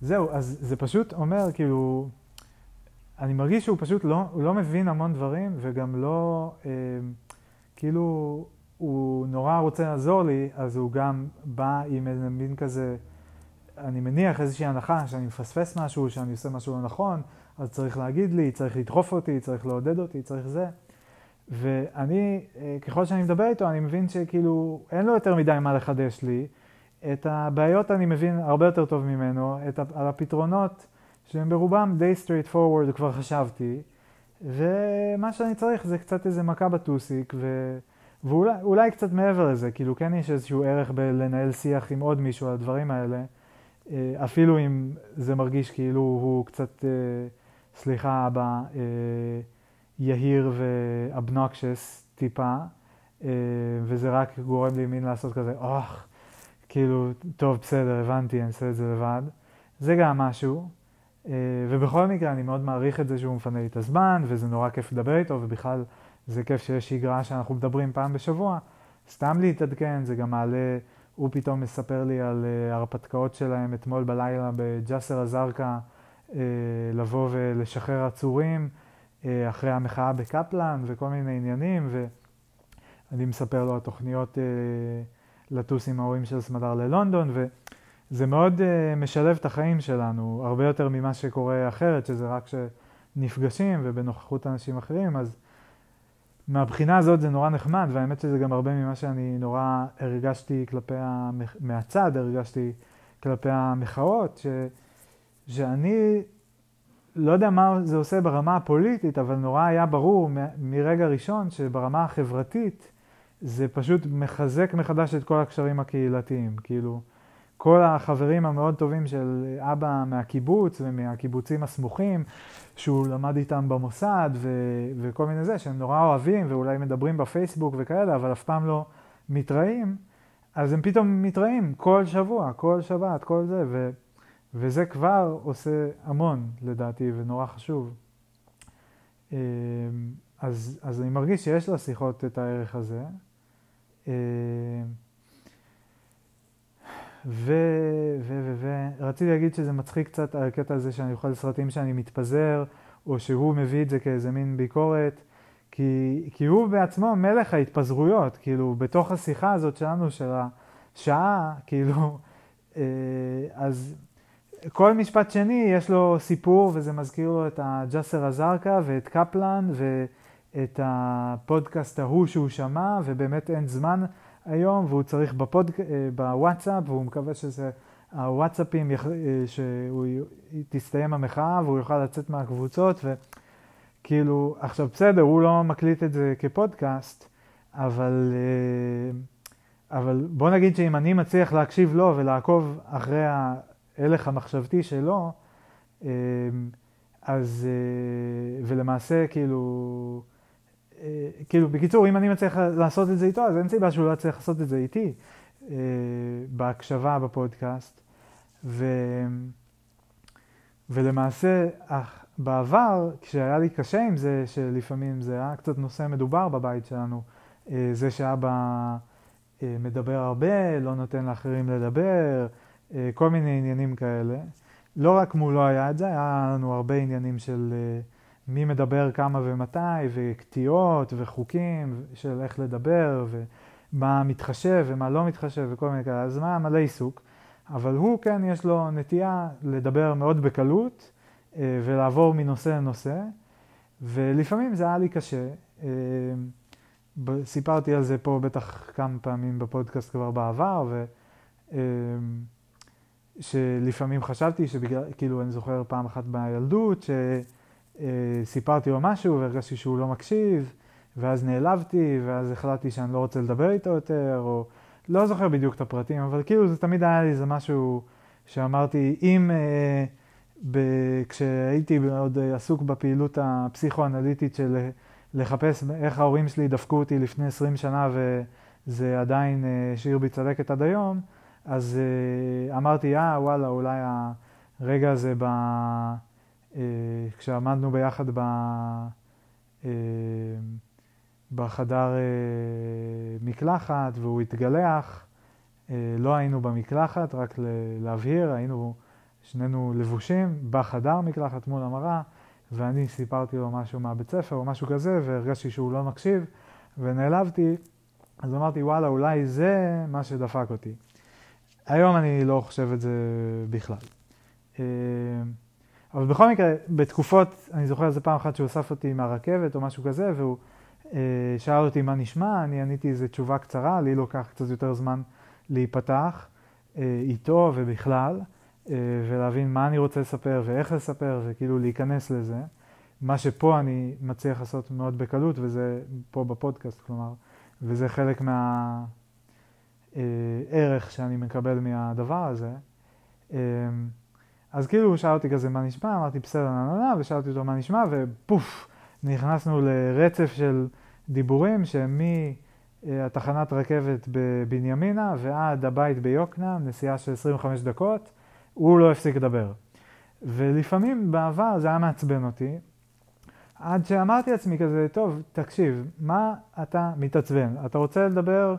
זהו, אז זה פשוט אומר, כאילו, אני מרגיש שהוא פשוט לא, הוא לא מבין המון דברים, וגם לא, אה, כאילו, הוא נורא רוצה לעזור לי, אז הוא גם בא עם איזה מין כזה, אני מניח איזושהי הנחה שאני מפספס משהו, שאני עושה משהו לא נכון, אז צריך להגיד לי, צריך לדחוף אותי, צריך לעודד אותי, צריך זה. ואני, אה, ככל שאני מדבר איתו, אני מבין שכאילו אין לו יותר מדי מה לחדש לי. את הבעיות אני מבין הרבה יותר טוב ממנו, את, על הפתרונות שהם ברובם די straight forward כבר חשבתי, ומה שאני צריך זה קצת איזה מכה בטוסיק, ו... ואולי קצת מעבר לזה, כאילו כן יש איזשהו ערך בלנהל שיח עם עוד מישהו על הדברים האלה, אה, אפילו אם זה מרגיש כאילו הוא קצת, אה, סליחה אבא, יהיר ואבנוקשס טיפה, וזה רק גורם לי מין לעשות כזה, אוח, כאילו, טוב, בסדר, הבנתי, אני אעשה את זה לבד. זה גם משהו. ובכל מקרה, אני מאוד מעריך את זה שהוא מפנה לי את הזמן, וזה נורא כיף לדבר איתו, ובכלל, זה כיף שיש שגרה שאנחנו מדברים פעם בשבוע. סתם להתעדכן, זה גם מעלה, הוא פתאום מספר לי על uh, הרפתקאות שלהם אתמול בלילה בג'סר א-זרקא, לבוא ולשחרר עצורים אחרי המחאה בקפלן וכל מיני עניינים, ואני מספר לו על תוכניות uh, לטוס עם ההורים של סמדר ללונדון, וזה מאוד uh, משלב את החיים שלנו, הרבה יותר ממה שקורה אחרת, שזה רק שנפגשים ובנוכחות אנשים אחרים, אז מהבחינה הזאת זה נורא נחמד, והאמת שזה גם הרבה ממה שאני נורא הרגשתי כלפי, המח... מהצד הרגשתי כלפי המחאות, ש... שאני לא יודע מה זה עושה ברמה הפוליטית, אבל נורא היה ברור. מרגע ראשון שברמה החברתית זה פשוט מחזק מחדש את כל הקשרים הקהילתיים. כאילו, כל החברים המאוד טובים של אבא מהקיבוץ ומהקיבוצים הסמוכים, שהוא למד איתם במוסד ו- וכל מיני זה, שהם נורא אוהבים ואולי מדברים בפייסבוק וכאלה, אבל אף פעם לא מתראים, אז הם פתאום מתראים כל שבוע, כל שבת, כל זה, ו- וזה כבר עושה המון לדעתי ונורא חשוב. אמ, אז, אז אני מרגיש שיש לשיחות את הערך הזה. אמ, ו... ו... ו... ו... רציתי להגיד שזה מצחיק קצת על הקטע הזה שאני אוכל סרטים שאני מתפזר, או שהוא מביא את זה כאיזה מין ביקורת, כי, כי הוא בעצמו מלך ההתפזרויות, כאילו, בתוך השיחה הזאת שלנו, של השעה, כאילו, אה, אז כל משפט שני יש לו סיפור, וזה מזכיר לו את הג'סר א-זרקא ואת קפלן, ואת הפודקאסט ההוא שהוא שמע, ובאמת אין זמן. היום, והוא צריך בפוד... אה, בוואטסאפ, והוא מקווה שזה הוואטסאפים, יח... אה, שתסתיים המחאה והוא יוכל לצאת מהקבוצות, וכאילו, עכשיו בסדר, הוא לא מקליט את זה כפודקאסט, אבל, אה, אבל בוא נגיד שאם אני מצליח להקשיב לו ולעקוב אחרי ההלך המחשבתי שלו, אז, ולמעשה כאילו, אה, כאילו, בקיצור, אם אני מצליח לעשות את זה איתו, אז אין סיבה שהוא לא יצליח לעשות את זה איתי, אה, בהקשבה בפודקאסט. ו... ולמעשה, בעבר, כשהיה לי קשה עם זה, שלפעמים זה היה קצת נושא מדובר בבית שלנו, אה, זה שאבא מדבר הרבה, לא נותן לאחרים לדבר, כל מיני עניינים כאלה. לא רק מולו היה את זה, היה לנו הרבה עניינים של... מי מדבר כמה ומתי, וקטיעות, וחוקים של איך לדבר, ומה מתחשב ומה לא מתחשב, וכל מיני כאלה. אז מה, מלא עיסוק. אבל הוא כן, יש לו נטייה לדבר מאוד בקלות, אה, ולעבור מנושא לנושא, ולפעמים זה היה לי קשה. אה, סיפרתי על זה פה בטח כמה פעמים בפודקאסט כבר בעבר, ו... אה, שלפעמים חשבתי שבגלל, כאילו אני זוכר פעם אחת בילדות, ש... אה, סיפרתי לו משהו והרגשתי שהוא לא מקשיב, ואז נעלבתי, ואז החלטתי שאני לא רוצה לדבר איתו יותר, או לא זוכר בדיוק את הפרטים, אבל כאילו זה תמיד היה לי איזה משהו שאמרתי, אם אה, ב, כשהייתי עוד עסוק בפעילות הפסיכואנליטית של לחפש איך ההורים שלי דפקו אותי לפני 20 שנה וזה עדיין השאיר בי צלקת עד היום, אז אה, אמרתי, אה, וואלה, אולי הרגע הזה ב... אה, כשעמדנו ביחד ב... אה, בחדר מקלחת והוא התגלח, לא היינו במקלחת, רק להבהיר, היינו שנינו לבושים בחדר מקלחת מול המראה, ואני סיפרתי לו משהו מהבית ספר או משהו כזה, והרגשתי שהוא לא מקשיב, ונעלבתי, אז אמרתי, וואלה, אולי זה מה שדפק אותי. היום אני לא חושב את זה בכלל. אה, אבל בכל מקרה, בתקופות, אני זוכר איזה פעם אחת שהוא אסף אותי מהרכבת או משהו כזה, והוא אה, שאל אותי מה נשמע, אני עניתי איזו תשובה קצרה, לי לוקח קצת יותר זמן להיפתח אה, איתו ובכלל, ולהבין מה אני רוצה לספר ואיך לספר, וכאילו להיכנס לזה. מה שפה אני מצליח לעשות מאוד בקלות, וזה פה בפודקאסט, כלומר, וזה חלק מהערך שאני מקבל מהדבר הזה. אז כאילו הוא שאל אותי כזה מה נשמע, אמרתי בסדר, נה נה נה, ושאלתי אותו מה נשמע, ופוף, נכנסנו לרצף של דיבורים שמהתחנת רכבת בבנימינה ועד הבית ביוקנעם, נסיעה של 25 דקות, הוא לא הפסיק לדבר. ולפעמים בעבר זה היה מעצבן אותי, עד שאמרתי לעצמי כזה, טוב, תקשיב, מה אתה מתעצבן? אתה רוצה לדבר,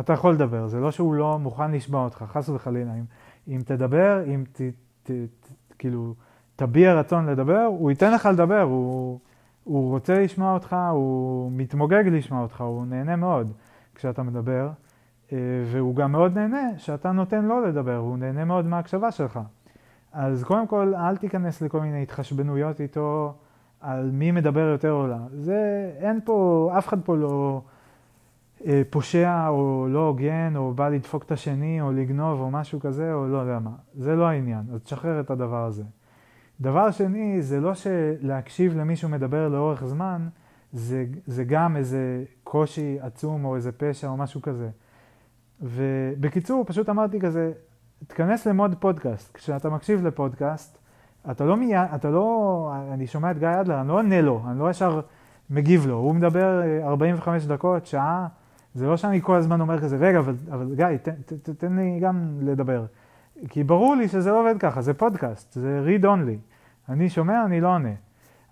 אתה יכול לדבר, זה לא שהוא לא מוכן לשמוע אותך, חס וחלילה. אם, אם תדבר, אם ת, ת, ת, כאילו, תביע רצון לדבר, הוא ייתן לך לדבר, הוא, הוא רוצה לשמוע אותך, הוא מתמוגג לשמוע אותך, הוא נהנה מאוד כשאתה מדבר, אה, והוא גם מאוד נהנה שאתה נותן לו לדבר, הוא נהנה מאוד מההקשבה שלך. אז קודם כל, אל תיכנס לכל מיני התחשבנויות איתו על מי מדבר יותר או לא. זה, אין פה, אף אחד פה לא פושע או לא הוגן, או בא לדפוק את השני, או לגנוב, או משהו כזה, או לא יודע מה. זה לא העניין, אז תשחרר את הדבר הזה. דבר שני, זה לא שלהקשיב למישהו מדבר לאורך זמן, זה, זה גם איזה קושי עצום או איזה פשע או משהו כזה. ובקיצור, פשוט אמרתי כזה, תכנס למוד פודקאסט. כשאתה מקשיב לפודקאסט, אתה לא מיד, אתה לא, אני שומע את גיא אדלר, אני לא עונה לו, אני לא ישר מגיב לו. הוא מדבר 45 אה, דקות, שעה, זה לא שאני כל הזמן אומר כזה, רגע, אבל, אבל גיא, ת, ת, ת, תן לי גם לדבר. כי ברור לי שזה לא עובד ככה, זה פודקאסט, זה read only. אני שומע, אני לא עונה.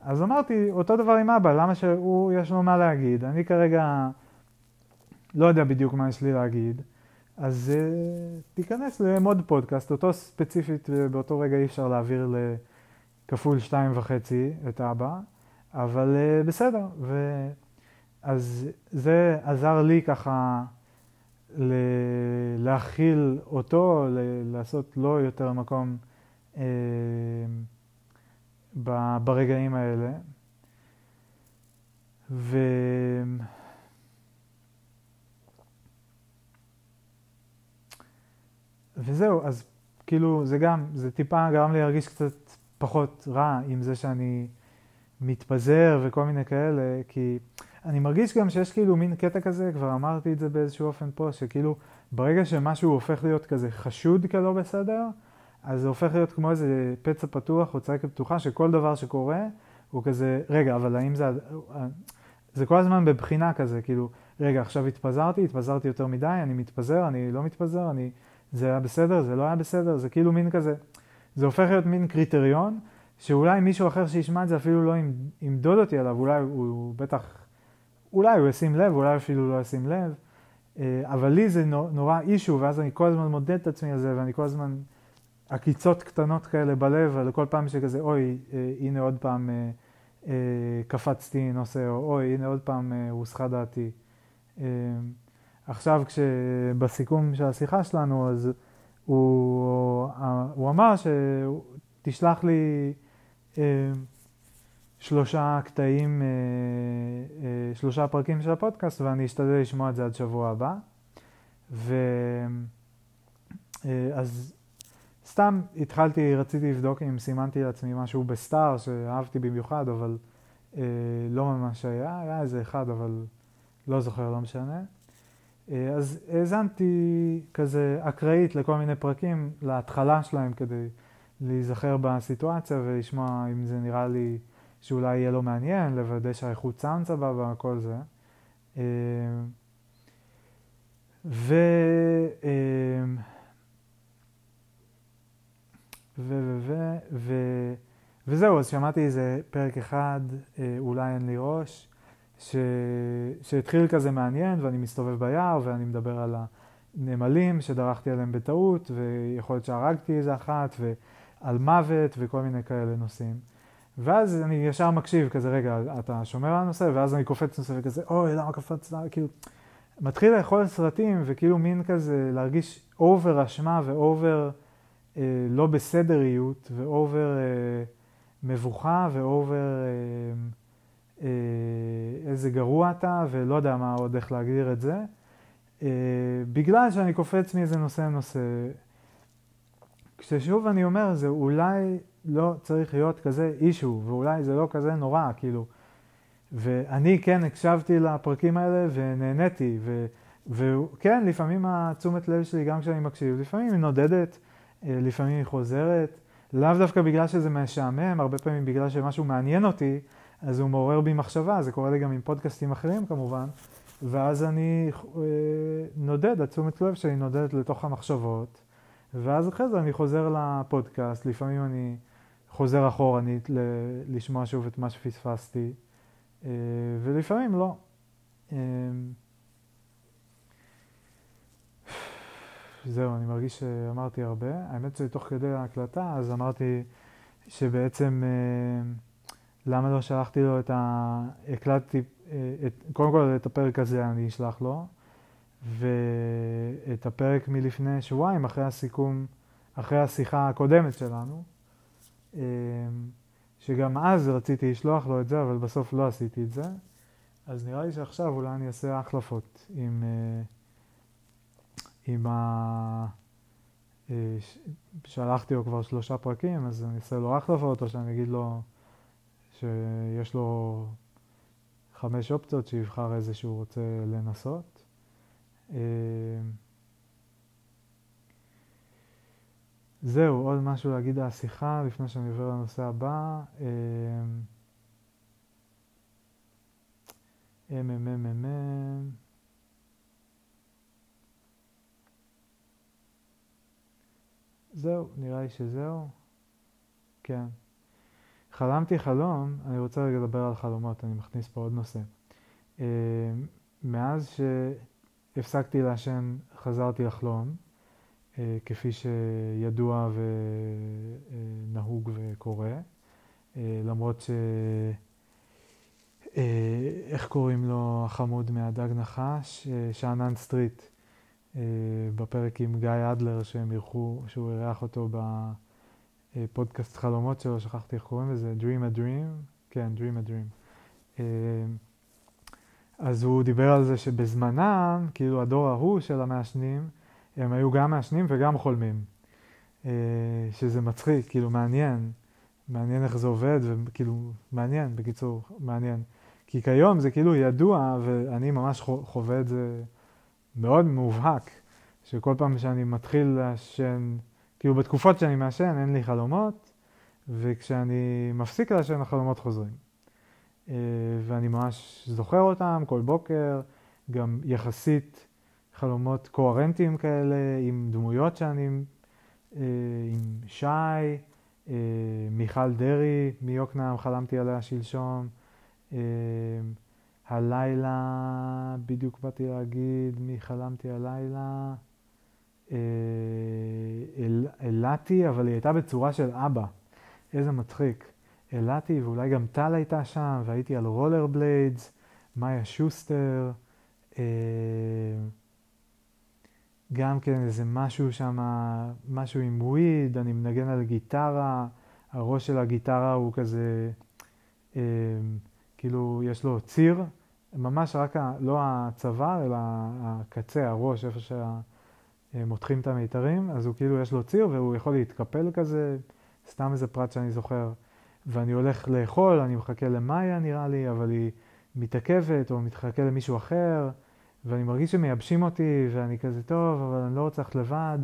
אז אמרתי, אותו דבר עם אבא, למה שהוא, יש לו מה להגיד? אני כרגע לא יודע בדיוק מה יש לי להגיד, אז uh, תיכנס למוד פודקאסט, אותו ספציפית באותו רגע אי אפשר להעביר לכפול שתיים וחצי את אבא, אבל uh, בסדר. ו... אז זה עזר לי ככה ל- להכיל אותו, ל- לעשות לו יותר מקום אה, ב- ברגעים האלה. ו... וזהו, אז כאילו זה גם, זה טיפה גרם לי להרגיש קצת פחות רע עם זה שאני מתפזר וכל מיני כאלה, כי אני מרגיש גם שיש כאילו מין קטע כזה, כבר אמרתי את זה באיזשהו אופן פה, שכאילו ברגע שמשהו הופך להיות כזה חשוד כלא בסדר, אז זה הופך להיות כמו איזה פצע פתוח או צעקת פתוחה, שכל דבר שקורה הוא כזה, רגע, אבל האם זה... זה כל הזמן בבחינה כזה, כאילו, רגע, עכשיו התפזרתי, התפזרתי יותר מדי, אני מתפזר, אני לא מתפזר, אני... זה היה בסדר, זה לא היה בסדר, זה כאילו מין כזה... זה הופך להיות מין קריטריון, שאולי מישהו אחר שישמע את זה אפילו לא ימדוד אותי עליו, אולי הוא, בטח אולי הוא ישים לב, אולי אפילו לא ישים לב, אה, אבל לי זה נורא אישו, ואז אני כל הזמן מודד את עצמי על זה, ואני כל הזמן, עקיצות קטנות כאלה בלב, וכל פעם שכזה, אוי, אה, הנה עוד פעם אה, קפצתי נושא, או אוי, הנה עוד פעם הוסחה דעתי. עכשיו, כשבסיכום של השיחה שלנו, אז הוא, הוא אמר שתשלח לי שלושה קטעים, אה, אה, שלושה פרקים של הפודקאסט ואני אשתדל לשמוע את זה עד שבוע הבא. ואז אה, סתם התחלתי, רציתי לבדוק אם סימנתי לעצמי משהו בסטאר שאהבתי במיוחד, אבל לא ממש היה, היה איזה אחד, אבל לא זוכר, לא משנה. אז האזנתי כזה אקראית לכל מיני פרקים, להתחלה שלהם כדי להיזכר בסיטואציה ולשמוע אם זה נראה לי שאולי יהיה לו מעניין, לוודא שהאיכות סאונד סבבה, וכל זה. אה, ו... ו... ו... ו... ו... ו... וזהו, אז שמעתי איזה פרק אחד, אה, אולי אין לי ראש, ש... שהתחיל כזה מעניין, ואני מסתובב ביער, ואני מדבר על הנמלים שדרכתי עליהם בטעות, ויכול להיות שהרגתי איזה אחת, ועל מוות, וכל מיני כאלה נושאים. ואז אני ישר מקשיב, כזה, רגע, אתה שומר על הנושא? ואז אני קופץ נושא וכזה, אוי, למה קפצת? כאילו, מתחיל לאכול סרטים, וכאילו מין כזה, להרגיש over אשמה ו over אה, לא בסדריות, ו over אה, מבוכה, ואובר אה, אה, איזה גרוע אתה, ולא יודע מה עוד איך להגדיר את זה. אה, בגלל שאני קופץ מאיזה נושא לנושא. כששוב אני אומר, זה אולי לא צריך להיות כזה אישו, ואולי זה לא כזה נורא, כאילו. ואני כן הקשבתי לפרקים האלה ונהניתי, ו, וכן, לפעמים התשומת לב שלי, גם כשאני מקשיב, לפעמים היא נודדת, אה, לפעמים היא חוזרת, לאו דווקא בגלל שזה משעמם, הרבה פעמים בגלל שמשהו מעניין אותי, אז הוא מעורר בי מחשבה, זה קורה לי גם עם פודקאסטים אחרים כמובן, ואז אני אה, נודד, התשומת לב שלי נודדת לתוך המחשבות, ואז אחרי זה אני חוזר לפודקאסט, לפעמים אני חוזר אחורנית לשמוע שוב את מה שפספסתי, אה, ולפעמים לא. אה, זהו, אני מרגיש שאמרתי הרבה. האמת שתוך כדי ההקלטה, אז אמרתי שבעצם, אה, למה לא שלחתי לו את ה... הקלטתי, את... קודם כל את הפרק הזה אני אשלח לו, ואת הפרק מלפני שבועיים, אחרי הסיכום, אחרי השיחה הקודמת שלנו. אמ, שגם אז רציתי לשלוח לו את זה, אבל בסוף לא עשיתי את זה. אז נראה לי שעכשיו אולי אני אעשה החלפות עם, אה, עם ה... אה, שלחתי לו כבר שלושה פרקים, אז אני אעשה לו החלפות, או שאני אגיד לו שיש לו חמש אופציות, שיבחר איזה שהוא רוצה לנסות. זהו, עוד משהו להגיד על השיחה לפני שאני עובר לנושא הבא. MMMM. זהו, נראה לי שזהו. כן. חלמתי חלום, אני רוצה רגע לדבר על חלומות, אני מכניס פה עוד נושא. אמ, מאז שהפסקתי לעשן, חזרתי לחלום. אה, כפי שידוע ונהוג וקורה, אה, למרות ש... אה, איך קוראים לו החמוד מהדג נחש? שאנן סטריט, בפרק עם גיא אדלר שהם אירחו, שהוא אירח אותו בפודקאסט חלומות שלו, שכחתי איך קוראים לזה, Dream a Dream, כן, Dream a Dream. אז הוא דיבר על זה שבזמנם, כאילו הדור ההוא של המעשנים, הם היו גם מעשנים וגם חולמים. אה, שזה מצחיק, כאילו מעניין, מעניין איך זה עובד, וכאילו מעניין, בקיצור, מעניין. כי כיום זה כאילו ידוע, ואני ממש חווה את זה מאוד מובהק, שכל פעם שאני מתחיל לעשן, כאילו בתקופות שאני מעשן אין לי חלומות, וכשאני מפסיק לעשן החלומות חוזרים. אה, ואני ממש זוכר אותם כל בוקר, גם יחסית חלומות קוהרנטיים כאלה, עם דמויות שאני, אה, עם שי, אה, מיכל דרעי מיוקנעם, חלמתי עליה שלשום. אה, הלילה, בדיוק באתי להגיד מי חלמתי הלילה. אילתי, אבל היא הייתה בצורה של אבא. איזה מצחיק. אילתי, ואולי גם טל הייתה שם, והייתי על רולר בליידס, מאיה שוסטר. גם כן איזה משהו שם, משהו עם וויד, אני מנגן על גיטרה, הראש של הגיטרה הוא כזה, אה, כאילו יש לו ציר, ממש רק, ה, לא הצוואר, אלא הקצה, הראש, איפה שמותחים את המיתרים, אז הוא כאילו יש לו ציר והוא יכול להתקפל כזה, סתם איזה פרט שאני זוכר. ואני הולך לאכול, אני מחכה למאיה נראה לי, אבל היא מתעכבת או מתחכה למישהו אחר. ואני מרגיש שמייבשים אותי, ואני כזה, טוב, אבל אני לא רוצה ללכת לבד.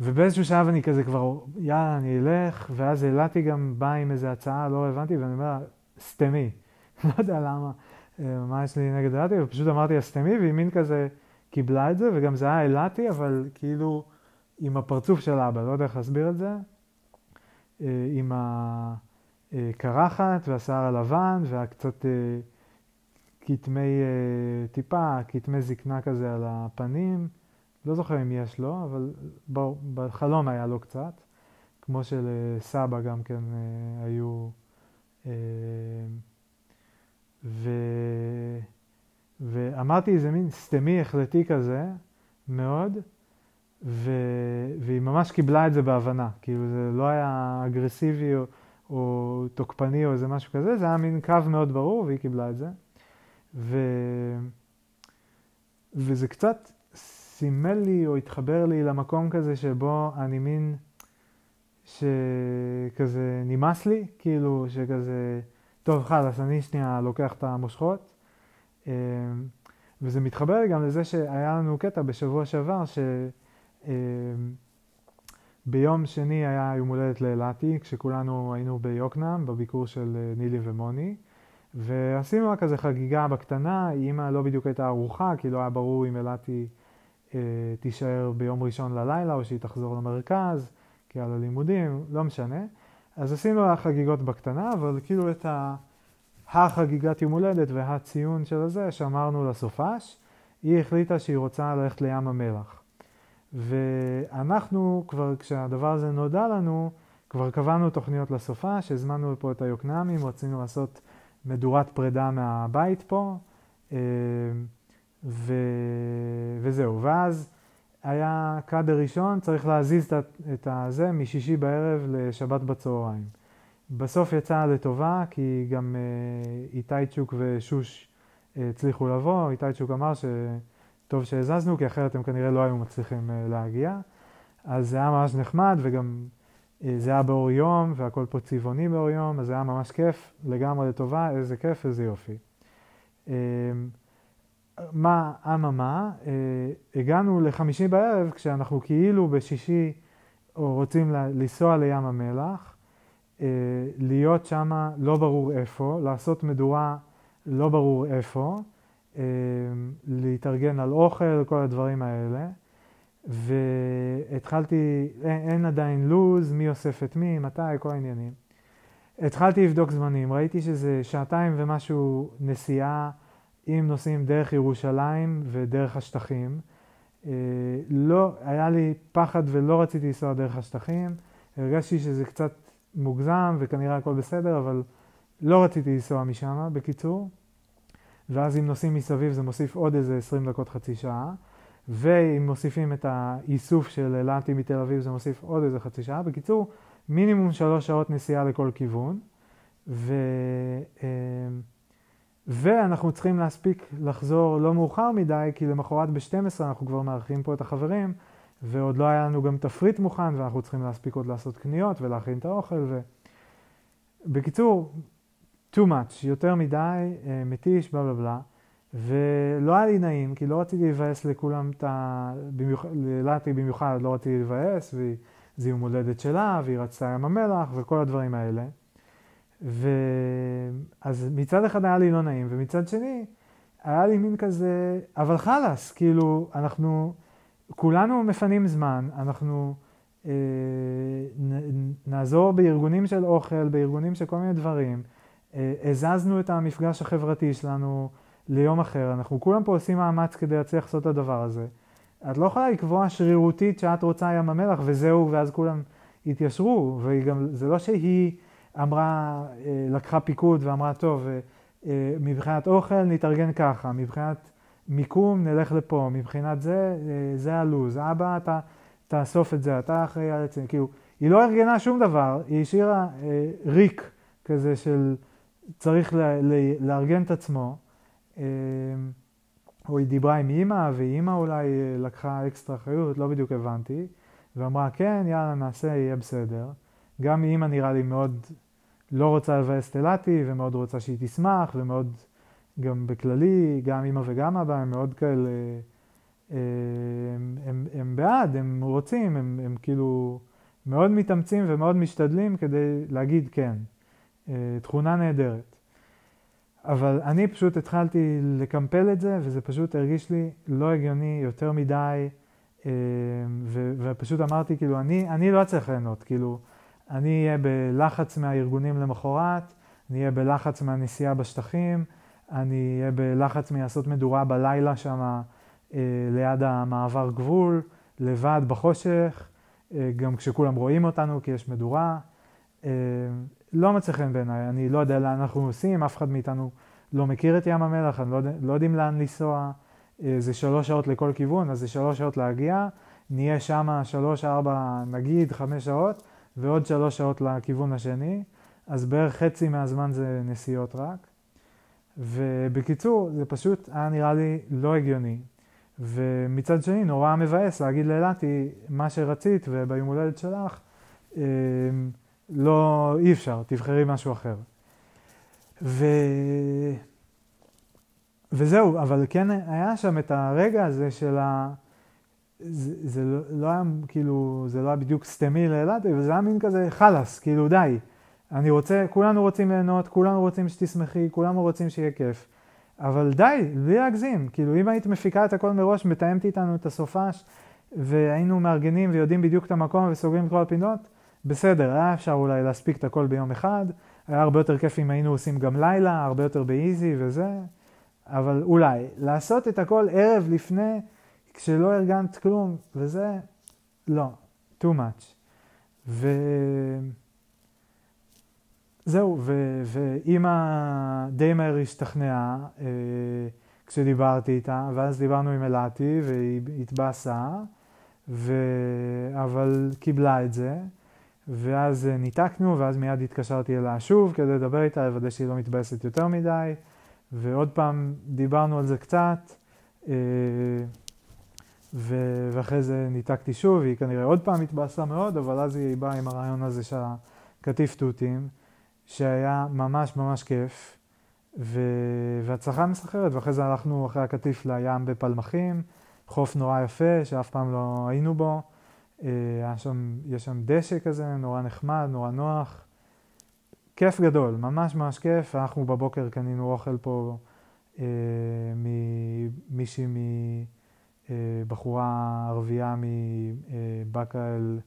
ובאיזשהו שלב אני כזה כבר, יאללה, אני אלך, ואז אילתי גם בא עם איזו הצעה, לא הבנתי, ואני אומר, סתמי. לא יודע למה, אה, מה יש לי נגד אילתי, ופשוט אמרתי לה סתמי, והיא מין כזה קיבלה את זה, וגם זה היה אילתי, אבל כאילו עם הפרצוף של אבא, לא יודע איך להסביר את זה. אה, עם, ה... אה, קרחת והשיער הלבן והקצת אה, כתמי, אה, טיפה, כתמי זקנה כזה על הפנים. לא זוכר אם יש לו, אבל בחלום היה לו קצת. כמו שלסבא גם כן היו. ו... ואמרתי איזה מין סתמי החלטי כזה, מאוד, ו... והיא ממש קיבלה את זה בהבנה. כאילו זה לא היה אגרסיבי או, או תוקפני או איזה משהו כזה, זה היה מין קו מאוד ברור והיא קיבלה את זה. ו... וזה קצת סימל לי או התחבר לי למקום כזה שבו אני מין שכזה נמאס לי, כאילו שכזה, טוב חלאס, אני שנייה לוקח את המושכות. אמ, וזה מתחבר לי גם לזה שהיה לנו קטע בשבוע שעבר, שביום אמ, שני היה יום הולדת לאלעתי, כשכולנו היינו ביוקנעם, בביקור של אה, נילי ומוני, ועשינו רק כזה חגיגה בקטנה, אימא לא בדיוק הייתה ערוכה, כי לא היה ברור אם אלעתי אה, תישאר ביום ראשון ללילה או שהיא תחזור למרכז, כי על הלימודים, לא משנה. אז עשינו חגיגות בקטנה, אבל כאילו את ה... החגיגת יום הולדת והציון של הזה שאמרנו לסופש, היא החליטה שהיא רוצה ללכת לים המלח. ואנחנו כבר, כשהדבר הזה נודע לנו, כבר קבענו תוכניות לסופש, הזמנו לפה את היוקנעמים, רצינו לעשות מדורת פרידה מהבית פה, אה, ו... וזהו. ואז היה קאדר ראשון, צריך להזיז את הזה משישי בערב לשבת בצהריים. בסוף יצא לטובה, כי גם אה, איטייצ'וק ושוש אה, הצליחו לבוא. איטייצ'וק אמר שטוב שהזזנו, כי אחרת הם כנראה לא היו מצליחים להגיע. אז זה היה ממש נחמד, וגם זה היה באור יום, והכל פה צבעוני באור יום, אז זה היה ממש כיף, לגמרי לטובה, איזה כיף, איזה יופי. מה, אממה, הגענו לחמישי בערב, כשאנחנו כאילו בשישי רוצים לנסוע לים המלח, אה, להיות שם לא ברור איפה, לעשות מדורה לא ברור איפה, אה, להתארגן על אוכל, כל הדברים האלה. והתחלתי, אין, אין עדיין לו"ז, מי אוסף את מי, מתי, כל העניינים. התחלתי לבדוק זמנים, ראיתי שזה שעתיים ומשהו נסיעה אם נוסעים דרך ירושלים ודרך השטחים. אה, לא, היה לי פחד ולא רציתי לנסוע דרך השטחים. הרגשתי שזה קצת מוגזם וכנראה הכל בסדר, אבל לא רציתי לנסוע משם, בקיצור. ואז אם נוסעים מסביב זה מוסיף עוד איזה 20 דקות, חצי שעה. ואם מוסיפים את האיסוף של אילתי מתל אביב זה מוסיף עוד איזה חצי שעה. בקיצור, מינימום שלוש שעות נסיעה לכל כיוון. ו... אה, ואנחנו צריכים להספיק לחזור לא מאוחר מדי, כי למחרת ב-12 אנחנו כבר מארחים פה את החברים, ועוד לא היה לנו גם תפריט מוכן, ואנחנו צריכים להספיק עוד לעשות קניות ולהכין את האוכל. ו... בקיצור, too much, יותר מדי, אה, מתיש, בלה בלה בלה. ולא היה לי נעים, כי לא רציתי לבאס לכולם את ה... ללאטי במיוחד לא רציתי לבאס, וזה יום הולדת שלה, והיא רצתה ים המלח וכל הדברים האלה. ואז מצד אחד היה לי לא נעים, ומצד שני, היה לי מין כזה, אבל חלאס, כאילו, אנחנו... כולנו מפנים זמן, אנחנו אה, נ, נעזור בארגונים של אוכל, בארגונים של כל מיני דברים. אה, הזזנו את המפגש החברתי שלנו ליום אחר, אנחנו כולם פה עושים מאמץ כדי להצליח לעשות את הדבר הזה. את לא יכולה לקבוע שרירותית שאת רוצה ים המלח וזהו, ואז כולם יתיישרו, וזה לא שהיא אמרה, אה, לקחה פיקוד ואמרה, טוב, אה, אה, מבחינת אוכל נתארגן ככה, מבחינת מיקום, נלך לפה, מבחינת זה, זה הלו"ז, אבא, אתה תאסוף את זה, אתה אחראי על עצמי, כאילו, היא לא ארגנה שום דבר, היא השאירה ריק כזה של צריך לארגן את עצמו, או היא דיברה עם אימא, ואימא אולי אה, לקחה אקסטרה אחריות, לא בדיוק הבנתי, ואמרה, כן, יאללה, נעשה, יהיה בסדר. גם אימא נראה לי מאוד לא רוצה לבאס את אילתי, ומאוד רוצה שהיא תשמח, ומאוד... גם בכללי, גם אמא וגם אבא הם מאוד כאלה, הם, הם, הם בעד, הם רוצים, הם, הם כאילו מאוד מתאמצים ומאוד משתדלים כדי להגיד כן. אה, תכונה נהדרת. אבל אני פשוט התחלתי לקמפל את זה, וזה פשוט הרגיש לי לא הגיוני יותר מדי, אה, ו, ופשוט אמרתי, כאילו, אני, אני לא אצליח ליהנות, כאילו, אני אהיה בלחץ מהארגונים למחרת, אני אהיה בלחץ מהנסיעה בשטחים, אני אהיה בלחץ מלעשות מדורה בלילה שם אה, ליד המעבר גבול, לבד בחושך, אה, גם כשכולם רואים אותנו כי יש מדורה. לא מצא חן בעיניי, אני לא יודע לאן אנחנו נוסעים, אף אחד מאיתנו לא מכיר את ים המלח, אני לא, יודע, לא יודעים לאן לנסוע, אה, זה שלוש שעות לכל כיוון, אז זה שלוש שעות להגיע, נהיה שם שלוש, ארבע, נגיד חמש שעות, ועוד שלוש שעות לכיוון השני, אז בערך חצי מהזמן זה נסיעות רק. ובקיצור, זה פשוט היה נראה לי לא הגיוני. ומצד שני, נורא מבאס להגיד לאלעתי, מה שרצית וביום הולדת שלך, אה, לא, אי אפשר, תבחרי משהו אחר. ו... וזהו, אבל כן היה שם את הרגע הזה של ה... זה, זה לא, לא היה כאילו, זה לא היה בדיוק סתמי לאלעד, אבל זה היה מין כזה חלאס, כאילו די. אני רוצה, כולנו רוצים ליהנות, כולנו רוצים שתשמחי, כולנו רוצים שיהיה כיף. אבל די, בלי להגזים. כאילו, אם היית מפיקה את הכל מראש, מתאמת איתנו את הסופש, והיינו מארגנים ויודעים בדיוק את המקום וסוגרים את כל הפינות, בסדר, היה אפשר אולי להספיק את הכל ביום אחד. היה הרבה יותר כיף אם היינו עושים גם לילה, הרבה יותר באיזי וזה, אבל אולי. לעשות את הכל ערב לפני, כשלא ארגנת כלום, וזה, לא, too much. ו... זהו, ואימא די מהר השתכנעה אה, כשדיברתי איתה, ואז דיברנו עם אלעתי והיא התבאסה, ו... אבל קיבלה את זה, ואז ניתקנו, ואז מיד התקשרתי אליה שוב כדי לדבר איתה, לוודא שהיא לא מתבאסת יותר מדי, ועוד פעם דיברנו על זה קצת, אה, ו... ואחרי זה ניתקתי שוב, היא כנראה עוד פעם התבאסה מאוד, אבל אז היא באה עם הרעיון הזה של הקטיף תותים. שהיה ממש ממש כיף, ו... והצלחה מסחררת, ואחרי זה הלכנו אחרי הקטיף לים בפלמחים, חוף נורא יפה שאף פעם לא היינו בו, אה, היה שם, יש שם דשא כזה, נורא נחמד, נורא נוח, כיף גדול, ממש ממש כיף, אנחנו בבוקר קנינו אוכל פה אה, ממישהי, מבחורה אה, ערבייה מבאקה אל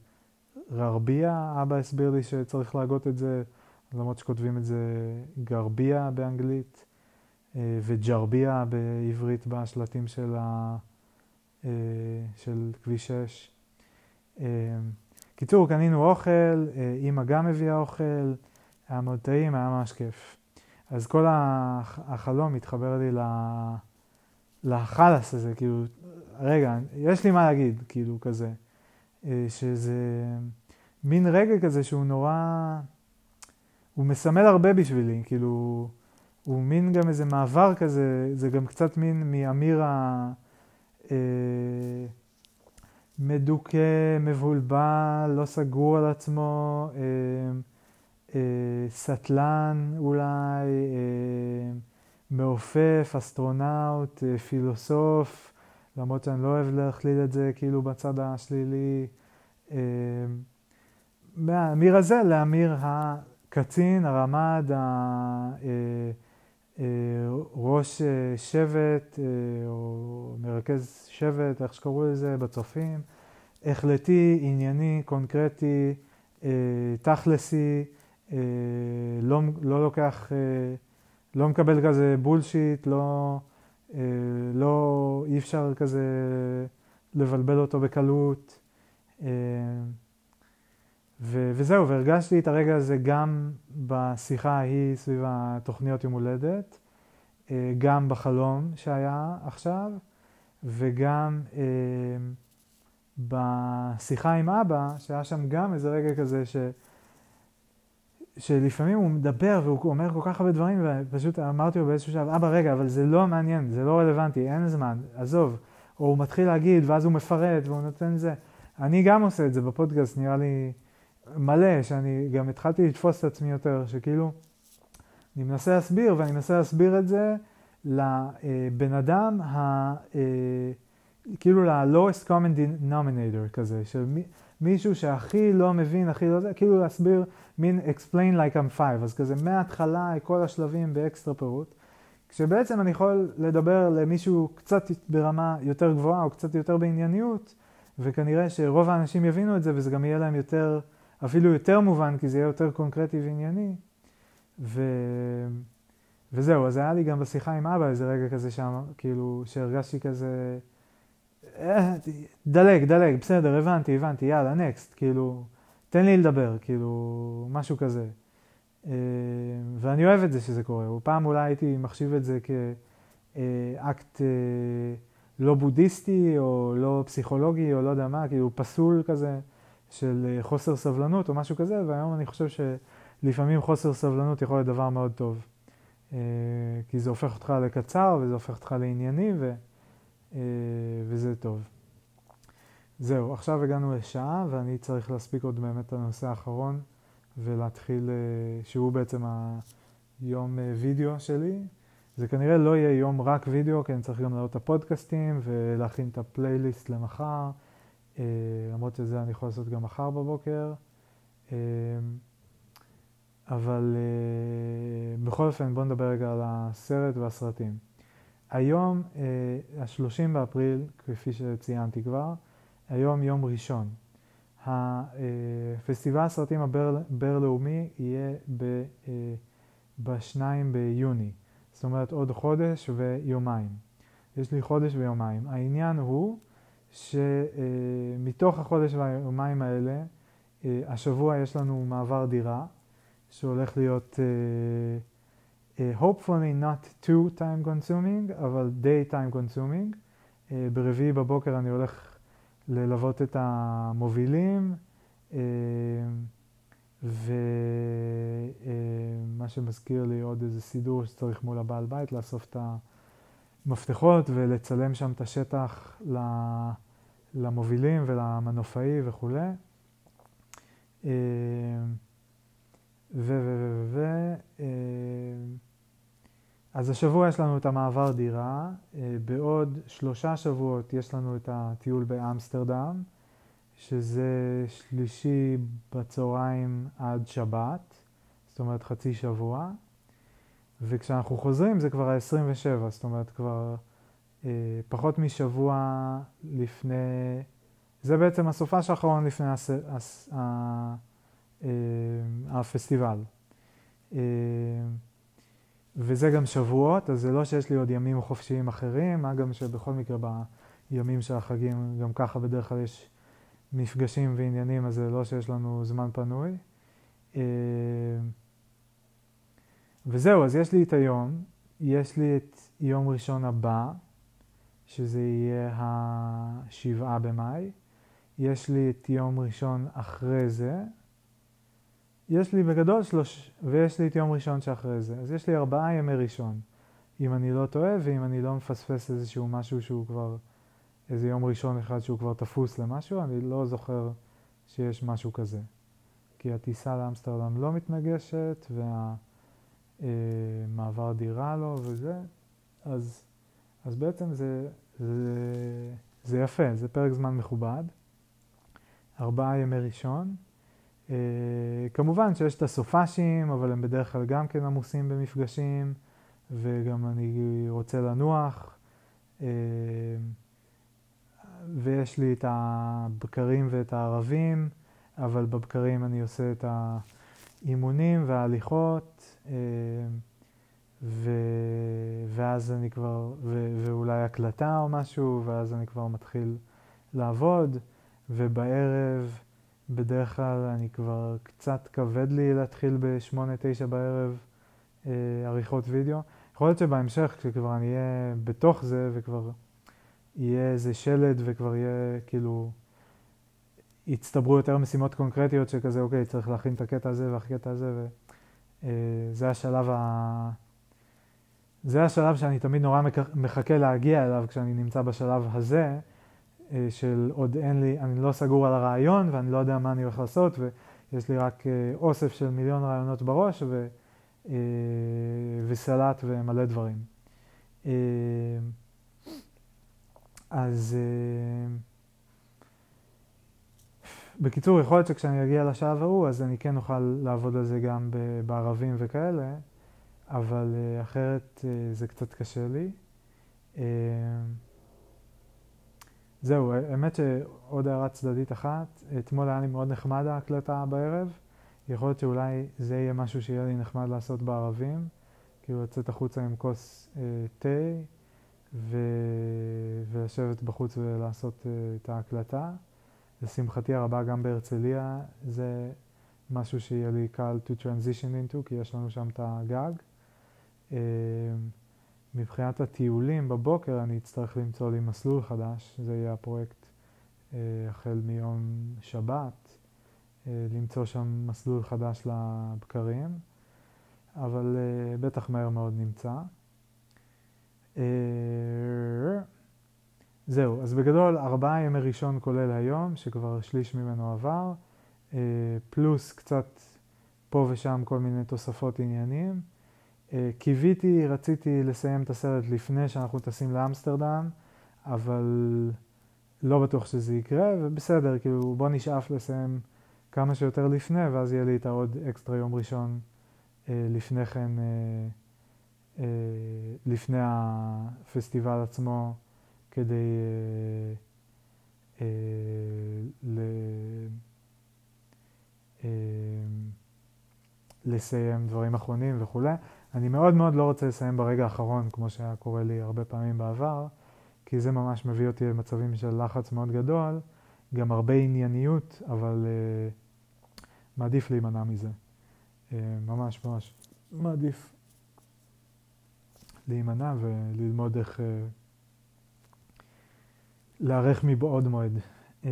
ררביה, אבא הסביר לי שצריך להגות את זה למרות שכותבים את זה גרביה באנגלית אה, וג'רביה בעברית בשלטים של, ה... אה, של כביש 6. אה, קיצור, קנינו אוכל, אימא גם הביאה אוכל, היה מאוד טעים, היה ממש כיף. אז כל החלום התחבר לי לחלאס הזה, כאילו, רגע, יש לי מה להגיד, כאילו, כזה. שזה מין רגע כזה שהוא נורא... הוא מסמל הרבה בשבילי, כאילו, הוא מין גם איזה מעבר כזה, זה גם קצת מין מאמיר ה... אה, מדוכא, מבולבל, לא סגור על עצמו, אה, אה, סטלן אולי, אה, מעופף, אסטרונאוט, אה, פילוסוף, למרות שאני לא אוהב להכליל את זה כאילו בצד השלילי. אה, מהאמיר הזה לאמיר ה... קצין, הרמ"ד, אה, אה, ראש אה, שבט או מרכז שבט, איך שקראו לזה, בצופים, החלטי, ענייני, קונקרטי, תכלסי, לא, לא לוקח, לא מקבל כזה בולשיט, לא, לא, אי אפשר כזה לבלבל אותו בקלות. ו- וזהו, והרגשתי את הרגע הזה גם בשיחה ההיא סביב התוכניות יום הולדת, אה, גם בחלום שהיה עכשיו, וגם אה, בשיחה עם אבא, שהיה שם גם איזה רגע כזה ש... שלפעמים הוא מדבר והוא אומר כל כך הרבה דברים, ופשוט אמרתי לו באיזשהו שלב, אבא רגע, אבל זה לא מעניין, זה לא רלוונטי, אין זמן, עזוב. או הוא מתחיל להגיד, ואז הוא מפרט, והוא נותן זה. אני גם עושה את זה בפודקאסט, נראה לי... מלא, שאני גם התחלתי לתפוס את עצמי יותר, שכאילו, אני מנסה להסביר, ואני מנסה להסביר את זה לבן אדם, ה, אה, כאילו ל-lowest common denominator כזה, של מישהו שהכי לא מבין, הכי לא זה, כאילו להסביר מין explain like I'm five, אז כזה מההתחלה, כל השלבים באקסטרה פירוט. כשבעצם אני יכול לדבר למישהו קצת ברמה יותר גבוהה או קצת יותר בענייניות, וכנראה שרוב האנשים יבינו את זה וזה גם יהיה להם יותר אפילו יותר מובן, כי זה יהיה יותר קונקרטי וענייני. ו... וזהו, אז היה לי גם בשיחה עם אבא איזה רגע כזה שם, כאילו, שהרגשתי כזה, אה, דלג, דלג, בסדר, הבנתי, הבנתי, יאללה, נקסט, כאילו, תן לי לדבר, כאילו, משהו כזה. אה, ואני אוהב את זה שזה קורה. פעם אולי הייתי מחשיב את זה כאקט אה, לא בודהיסטי, או לא פסיכולוגי, או לא יודע מה, כאילו פסול כזה, של חוסר סבלנות או משהו כזה, והיום אני חושב שלפעמים חוסר סבלנות יכול להיות דבר מאוד טוב. כי זה הופך אותך לקצר, וזה הופך אותך לענייני, ו... אה, וזה טוב. זהו, עכשיו הגענו לשעה ואני צריך להספיק עוד באמת את הנושא האחרון ולהתחיל, אה, שהוא בעצם היום אה, וידאו שלי. זה כנראה לא יהיה יום רק וידאו, כי אני צריך גם לעלות את הפודקאסטים ולהכין את הפלייליסט למחר, למרות שזה אני יכול לעשות גם מחר בבוקר. אבל בכל אופן בואו נדבר רגע על הסרט והסרטים. היום, ה-30 אה, באפריל, כפי שציינתי כבר, היום יום ראשון. הפסטיבל הסרטים הבינלאומי יהיה ב-2 אה, ביוני, זאת אומרת עוד חודש ויומיים. יש לי חודש ויומיים. העניין הוא שמתוך החודש והיומיים האלה, אה, השבוע יש לנו מעבר דירה, שהולך להיות Uh, hopefully not too time consuming, אבל די time consuming. ברביעי בבוקר אני הולך ללוות את המובילים, ומה שמזכיר לי עוד איזה סידור שצריך מול הבעל בית, לאסוף את המפתחות ולצלם שם את השטח למובילים ולמנופאי וכולי. Uh, ו... ו... ו... ו... אז השבוע יש לנו את המעבר דירה, אה, בעוד שלושה שבועות יש לנו את הטיול באמסטרדם, שזה שלישי בצהריים עד שבת, זאת אומרת חצי שבוע, וכשאנחנו חוזרים זה כבר ה-27, זאת אומרת כבר אה, פחות משבוע לפני, זה בעצם הסופש האחרון לפני הס, הס, ה, אה, הפסטיבל. אה, וזה גם שבועות, אז זה לא שיש לי עוד ימים חופשיים אחרים, מה גם שבכל מקרה בימים של החגים גם ככה בדרך כלל יש מפגשים ועניינים, אז זה לא שיש לנו זמן פנוי. אה, וזהו, אז יש לי את היום, יש לי את יום ראשון הבא, שזה יהיה השבעה במאי, יש לי את יום ראשון אחרי זה, יש לי בגדול שלוש, ויש לי את יום ראשון שאחרי זה. אז יש לי ארבעה ימי ראשון, אם אני לא טועה ואם אני לא מפספס איזשהו משהו שהוא כבר, איזה יום ראשון אחד שהוא כבר תפוס למשהו, אני לא זוכר שיש משהו כזה. כי הטיסה לאמסטרדם לא מתנגשת, והמעבר דירה לא וזה, אז, אז בעצם זה, זה, זה יפה, זה פרק זמן מכובד. ארבעה ימי ראשון. Uh, כמובן שיש את הסופאשים, אבל הם בדרך כלל גם כן עמוסים במפגשים, וגם אני רוצה לנוח. Uh, ויש לי את הבקרים ואת הערבים, אבל בבקרים אני עושה את האימונים וההליכות, ו... ואז אני כבר, ו... ואולי הקלטה או משהו, ואז אני כבר מתחיל לעבוד, ובערב בדרך כלל אני כבר קצת כבד לי להתחיל ב-8-9 בערב אה, עריכות וידאו. יכול להיות שבהמשך, כשכבר אני אהיה בתוך זה וכבר יהיה איזה שלד וכבר יהיה כאילו, יצטברו יותר משימות קונקרטיות שכזה, אוקיי, צריך להכין את הקטע הזה והקטע הזה, וזה אה, השלב ה... זה השלב שאני תמיד נורא מחכה להגיע אליו כשאני נמצא בשלב הזה. אה, של עוד אין לי, אני לא סגור על הרעיון ואני לא יודע מה אני הולך לעשות ויש לי רק אה, אוסף של מיליון רעיונות בראש ו, וסלט ומלא דברים. אז בקיצור, יכול להיות שכשאני אגיע לשלב ההוא, אז אני כן אוכל לעבוד על זה גם בערבים וכאלה, אבל אחרת זה קצת קשה לי. זהו, האמת שעוד הערה צדדית אחת, אתמול היה לי מאוד נחמד ההקלטה בערב, יכול להיות שאולי זה יהיה משהו שיהיה לי נחמד לעשות בערבים, כאילו לצאת החוצה עם כוס אה, תה ו... ולשבת בחוץ ולעשות אה, את ההקלטה. לשמחתי הרבה גם בהרצליה זה משהו שיהיה לי קל to transition into, כי יש לנו שם את הגג. אה, מבחינת הטיולים בבוקר אני אצטרך למצוא לי מסלול חדש, זה יהיה הפרויקט אה, החל מיום שבת, אה, למצוא שם מסלול חדש לבקרים, אבל בטח מהר מאוד נמצא. זהו, אז בגדול ארבעה ימי ראשון כולל היום, שכבר שליש ממנו עבר, פלוס קצת פה ושם כל מיני תוספות עניינים. אה, קיוויתי, רציתי לסיים את הסרט לפני שאנחנו טסים לאמסטרדם, אבל לא בטוח שזה יקרה, ובסדר, כאילו בוא נשאף לסיים כמה שיותר לפני, ואז יהיה לי את העוד אקסטרה יום ראשון אה, לפני כן, אה, אה, לפני הפסטיבל עצמו, כדי אה, אה, ל... אה, לסיים דברים אחרונים וכולי. אני מאוד מאוד לא רוצה לסיים ברגע האחרון, כמו שהיה קורה לי הרבה פעמים בעבר, כי זה ממש מביא אותי למצבים של לחץ מאוד גדול, גם הרבה ענייניות, אבל uh, מעדיף להימנע מזה. Uh, ממש ממש מעדיף להימנע וללמוד איך uh, להיערך מבעוד מועד. Uh,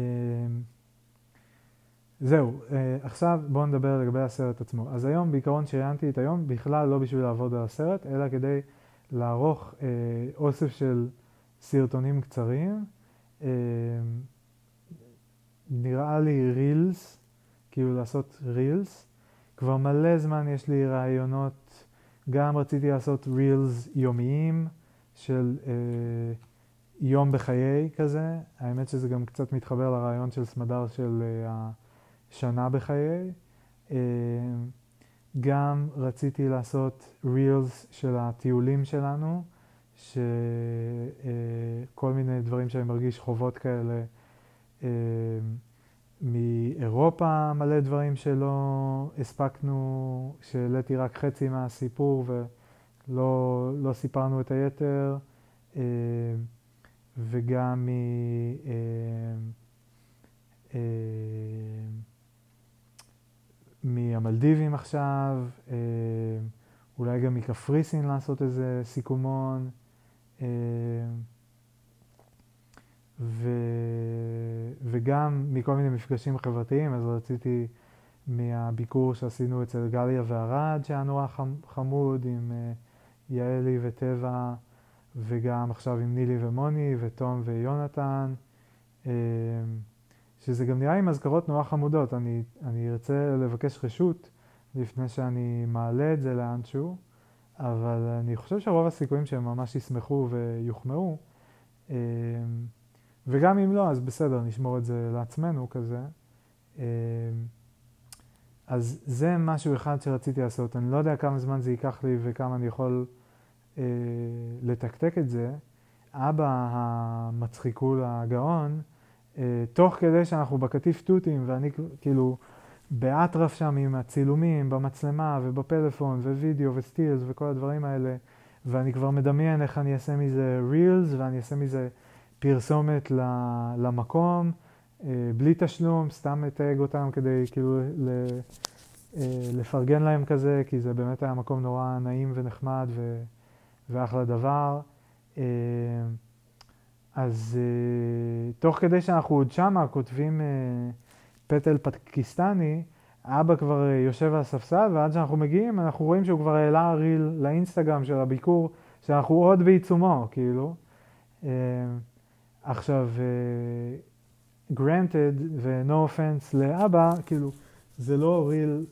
זהו, אה, עכשיו בואו נדבר לגבי הסרט עצמו. אז היום בעיקרון שראיינתי את היום בכלל לא בשביל לעבוד על הסרט, אלא כדי לערוך אה, אוסף של סרטונים קצרים. אה, נראה לי רילס, כאילו לעשות רילס. כבר מלא זמן יש לי רעיונות, גם רציתי לעשות רילס יומיים של אה, יום בחיי כזה. האמת שזה גם קצת מתחבר לרעיון של סמדר של אה, שנה בחיי. אה, גם רציתי לעשות רילס של הטיולים שלנו, שכל אה, מיני דברים שאני מרגיש חובות כאלה. מאירופה מלא דברים שלא הספקנו, שהעליתי רק חצי מהסיפור ולא לא סיפרנו את היתר, וגם מ... מהמלדיבים עכשיו, אה, אולי גם מקפריסין לעשות איזה סיכומון. אה, ו... וגם מכל מיני מפגשים חברתיים, אז רציתי מהביקור שעשינו אצל גליה וערד, שהיה נורא חמוד, עם יעלי וטבע, וגם עכשיו עם נילי ומוני, ותום ויונתן. Uh, שזה גם נראה לי מזכרות נורא חמודות. אני, אני ארצה לבקש רשות לפני שאני מעלה את זה לאנשהו, אבל אני חושב שרוב הסיכויים שהם ממש ישמחו ויוחמאו, אמ, וגם אם לא, אז בסדר, נשמור את זה לעצמנו כזה. אמ, אז זה משהו אחד שרציתי לעשות. אני לא יודע כמה זמן זה ייקח לי וכמה אני יכול אה, לתקתק את זה. אבא המצחיקול הגאון, אה, תוך כדי שאנחנו בקטיף תותים, ואני כאילו באטרף שם עם הצילומים, במצלמה ובפלאפון ווידאו וסטילס וכל הדברים האלה, ואני כבר מדמיין איך אני אעשה מזה רילס ואני אעשה מזה פרסומת למקום, אה, בלי תשלום, סתם מתייג אותם כדי כאילו אה, לפרגן להם כזה, כי זה באמת היה מקום נורא נעים ונחמד ואחלה דבר. אז uh, תוך כדי שאנחנו עוד שמה כותבים uh, פטל פקיסטני, אבא כבר יושב על הספסל, ועד שאנחנו מגיעים אנחנו רואים שהוא כבר העלה ריל לאינסטגרם של הביקור, שאנחנו עוד בעיצומו, כאילו. עכשיו, granted ו-no offense לאבא, כאילו, זה לא ריל,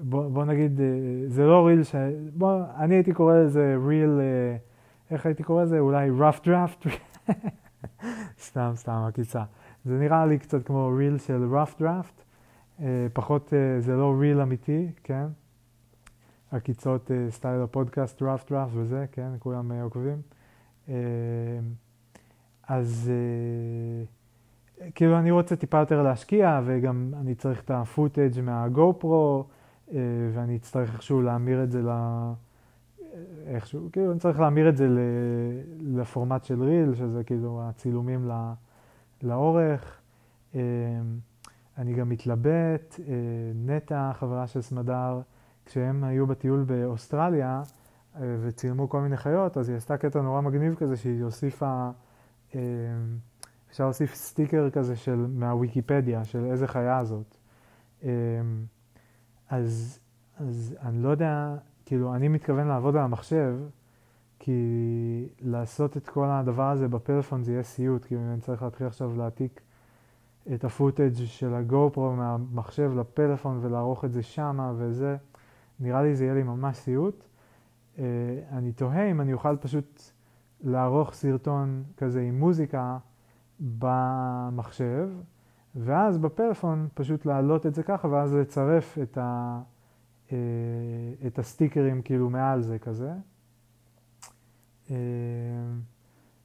בוא, בוא נגיד, uh, זה לא reel ש... בוא, אני הייתי קורא לזה reel... Uh, איך הייתי קורא לזה? אולי rough draft? סתם, סתם, עקיצה. זה נראה לי קצת כמו reel של rough draft, uh, פחות, זה לא reel אמיתי, כן? עקיצות style הפודקאסט rough draft וזה, כן? כולם עוקבים. אז אה, כאילו אני רוצה טיפה יותר להשקיע, וגם אני צריך את ה footage מה GoPro, אה, ואני אצטרך איכשהו להמיר את זה ל... איכשהו, כאילו אני צריך להמיר את זה לפורמט של ריל, שזה כאילו הצילומים לאורך. אה, אני גם מתלבט, אה, נטע, חברה של סמדר, כשהם היו בטיול באוסטרליה אה, וצילמו כל מיני חיות, אז היא עשתה קטע נורא מגניב כזה שהיא הוסיפה, אפשר להוסיף סטיקר כזה של, מהוויקיפדיה, של איזה חיה זאת. אז, אז אני לא יודע, כאילו, אני מתכוון לעבוד על המחשב, כי לעשות את כל הדבר הזה בפלאפון זה יהיה סיוט, כאילו אני צריך להתחיל עכשיו להעתיק את הפוטאג' של הגו פרו מהמחשב לפלאפון ולערוך את זה שמה וזה, נראה לי זה יהיה לי ממש סיוט. Uh, אני תוהה אם אני אוכל פשוט לערוך סרטון כזה עם מוזיקה במחשב, ואז בפלאפון פשוט להעלות את זה ככה, ואז לצרף את, ה, uh, את הסטיקרים כאילו מעל זה כזה. Uh,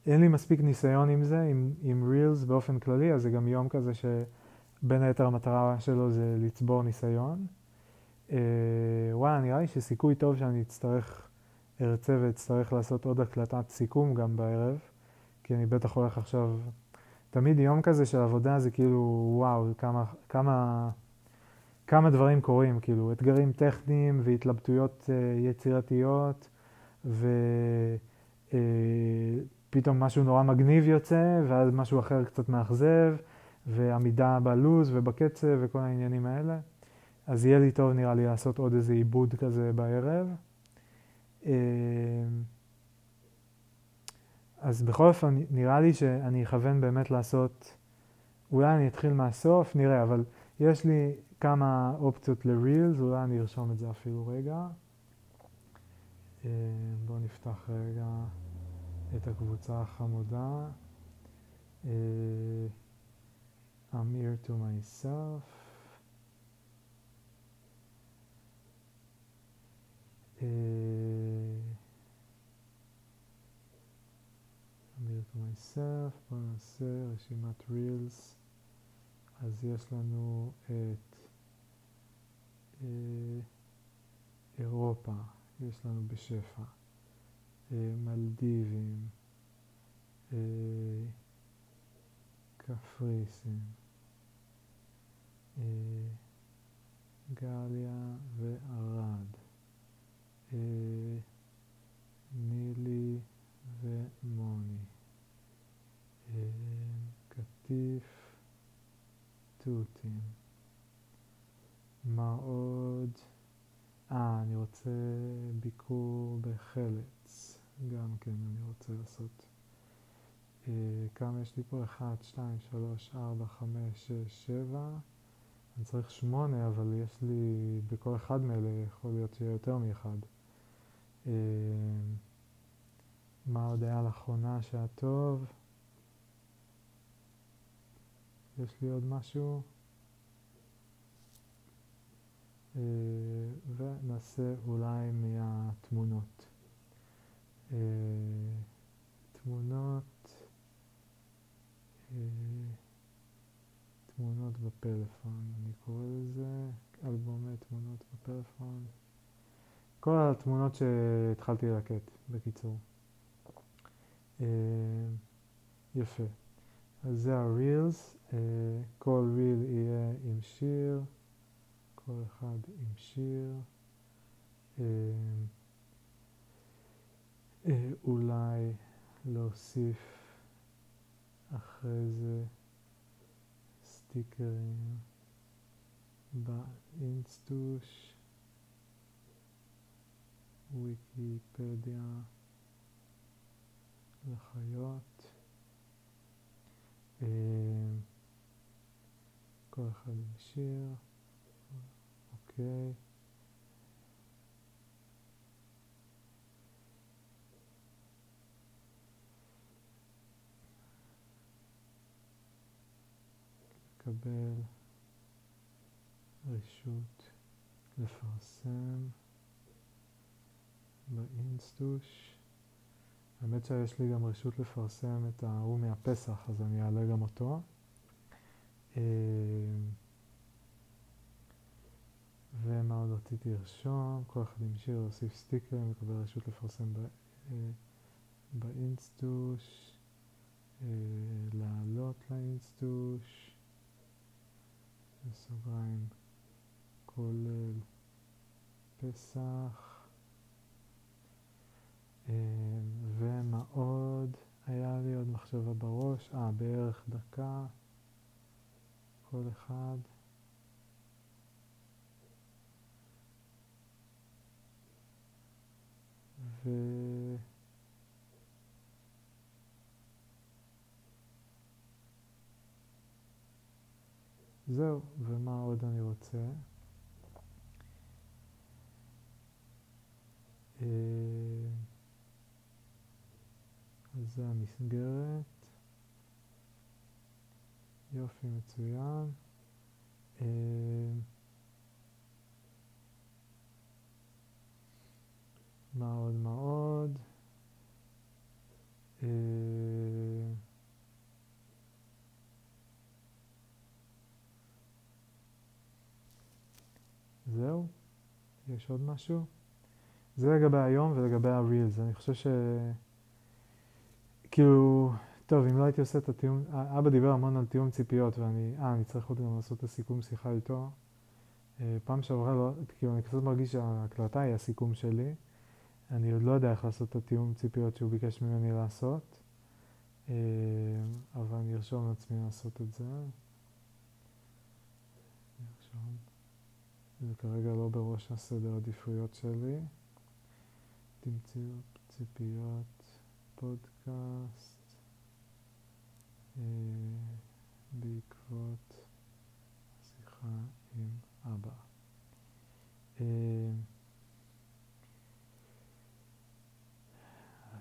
אין לי מספיק ניסיון עם זה, עם, עם רילס באופן כללי, אז זה גם יום כזה שבין היתר המטרה שלו זה לצבור ניסיון. אה, וואלה, נראה לי שסיכוי טוב שאני אצטרך, ארצה ואצטרך לעשות עוד הקלטת סיכום גם בערב, כי אני בטח הולך עכשיו, תמיד יום כזה של עבודה זה כאילו, וואו, כמה, כמה, כמה דברים קורים, כאילו, אתגרים טכניים והתלבטויות אה, יצירתיות, ו... אה, משהו נורא מגניב יוצא, ואז משהו אחר קצת מאכזב, ועמידה בלוז ובקצב וכל העניינים האלה. אז יהיה לי טוב נראה לי לעשות עוד איזה עיבוד כזה בערב. אה, אז בכל אופן, נראה לי שאני אכוון באמת לעשות, אולי אני אתחיל מהסוף, נראה, אבל יש לי כמה אופציות לרילס, אולי אני ארשום את זה אפילו רגע. אה, בואו נפתח רגע. את הקבוצה החמודה. Uh, I'm here to myself. Uh, Here to. בואו נעשה רשימת רילס. אז יש לנו את uh, אירופה, יש לנו בשפע. מלדיבים, קפריסין, גליה וערד, נילי ומוני, קטיף, תותים. מה עוד? אה, אני רוצה ביקור בחלץ. גם כן אני רוצה לעשות. אה, כמה יש לי פה? 1, 2, 3, 4, 5, 6, 7. אני צריך 8, אבל יש לי, בכל אחד מאלה יכול להיות שיהיה יותר מאחד. אה, מה עוד היה לאחרונה שהיה טוב? יש לי עוד משהו? אה, ונעשה אולי מהתמונות. אה, תמונות, אה, תמונות בפלאפון, אני קורא לזה אלבומי תמונות בפלאפון. כל התמונות שהתחלתי ללקט, בקיצור. יפה. אז זה הרילס, כל ריל יהיה עם שיר, כל אחד עם שיר. אה, אולי להוסיף אחרי זה סטיקרים באינסטוש, ויקיפדיה לחיות. כל אחד עם שיר, אוקיי. לקבל רשות לפרסם באינסטוש. האמת שיש לי גם רשות לפרסם את ההוא מהפסח, אז אני אעלה גם אותו. אה, ומה עוד רציתי לרשום? כל אחד עם שיר להוסיף סטיקר, מקבל רשות לפרסם אה, באינסטוש, לעלות לאינסטוש, בסוגריים, כולל פסח. ומה עוד? היה לי עוד מחשבה בראש, אה, בערך דקה, כל אחד. ו... זהו, ומה עוד אני רוצה? אה... אז זה המסגרת. יופי, מצוין. אה, מה עוד, מה עוד? אה, זהו? יש עוד משהו? זה לגבי היום ולגבי הרילס. אני חושב ש... כאילו, טוב, אם לא הייתי עושה את התיאום, אבא דיבר המון על תיאום ציפיות, ואני, אה, אני צריך עוד גם לעשות את הסיכום שיחה איתו. אה, פעם שעברה, לא, כאילו, אני קצת מרגיש שההקלטה היא הסיכום שלי. אני עוד לא יודע איך לעשות את התיאום ציפיות שהוא ביקש ממני לעשות, אה, אבל אני ארשום לעצמי לעשות את זה. זה כרגע לא בראש הסדר עדיפויות שלי. תמצאו ציפיות. פודקאסט בעקבות שיחה עם אבא. אה,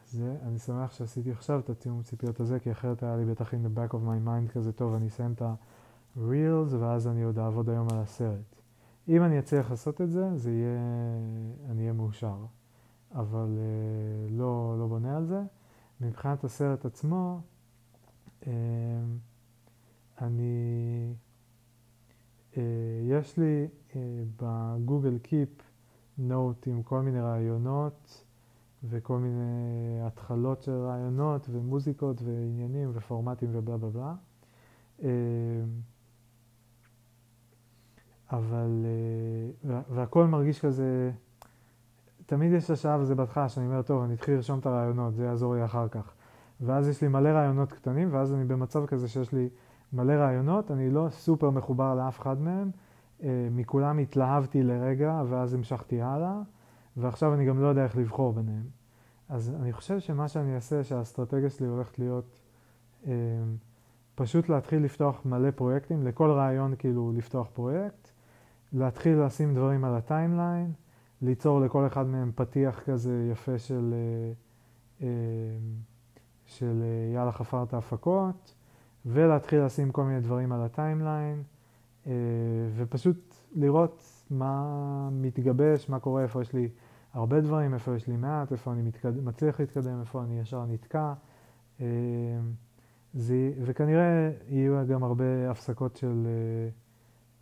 זה, אני שמח שעשיתי עכשיו את התיאום ציפיות הזה, כי אחרת היה לי בטח in the back of my mind כזה, טוב, אני אסיים את ה-reels ואז אני עוד אעבוד היום על הסרט. אם אני אצליח לעשות את זה, זה יהיה, אני אהיה מאושר. אבל uh, לא, לא בונה על זה. מבחינת הסרט עצמו, אני, אה, יש לי אה, בגוגל קיפ נוט עם כל מיני רעיונות וכל מיני התחלות של רעיונות ומוזיקות ועניינים ופורמטים ובלה בלה בלה. אבל, אה, והכל מרגיש כזה, תמיד יש את השלב הזה בהתחלה שאני אומר, טוב, אני אתחיל לרשום את הרעיונות, זה יעזור לי אחר כך. ואז יש לי מלא רעיונות קטנים, ואז אני במצב כזה שיש לי מלא רעיונות, אני לא סופר מחובר לאף אחד מהם, אה, מכולם התלהבתי לרגע, ואז המשכתי הלאה, ועכשיו אני גם לא יודע איך לבחור ביניהם. אז אני חושב שמה שאני אעשה, שהאסטרטגיה שלי הולכת להיות אה, פשוט להתחיל לפתוח מלא פרויקטים, לכל רעיון כאילו לפתוח פרויקט, להתחיל לשים דברים על ה timeline, ליצור לכל אחד מהם פתיח כזה יפה של, אה, אה, של אה, יאללה חפרת הפקות, ולהתחיל לשים כל מיני דברים על ה timeline, ופשוט לראות מה מתגבש, מה קורה, איפה יש לי הרבה דברים, איפה יש לי מעט, איפה אני מתקד... מצליח להתקדם, איפה אני ישר נתקע. זה... וכנראה יהיו גם הרבה הפסקות של...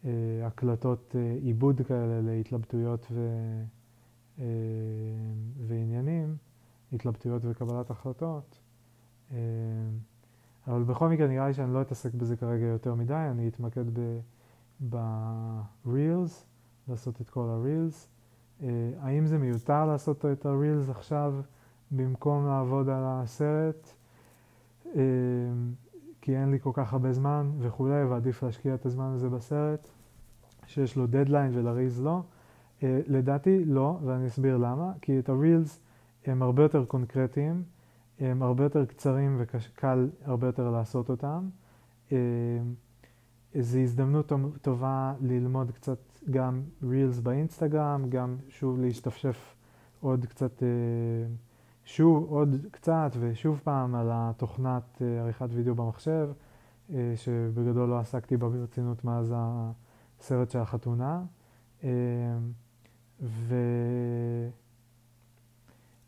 אה, הקלטות אה, עיבוד כאלה להתלבטויות ו, אה, ועניינים, התלבטויות וקבלת החלטות. אבל בכל מקרה נראה לי שאני לא אתעסק בזה כרגע יותר מדי, אני אתמקד ב-reels, לעשות את כל ה-reels. האם זה מיותר לעשות את ה-reels עכשיו במקום לעבוד על הסרט? כי אין לי כל כך הרבה זמן וכולי, ועדיף להשקיע את הזמן הזה בסרט, שיש לו דדליין ולריז לא. לדעתי לא, ואני אסביר למה, כי את הרילס הם הרבה יותר קונקרטיים, הם הרבה יותר קצרים וקל הרבה יותר לעשות אותם. Uh, זו הזדמנות טובה ללמוד קצת גם רילס באינסטגרם, גם שוב להשתפשף עוד קצת uh, שוב עוד קצת ושוב פעם על התוכנת אה, עריכת וידאו במחשב, אה, שבגדול לא עסקתי בה ברצינות מאז הסרט של החתונה. אה, ו...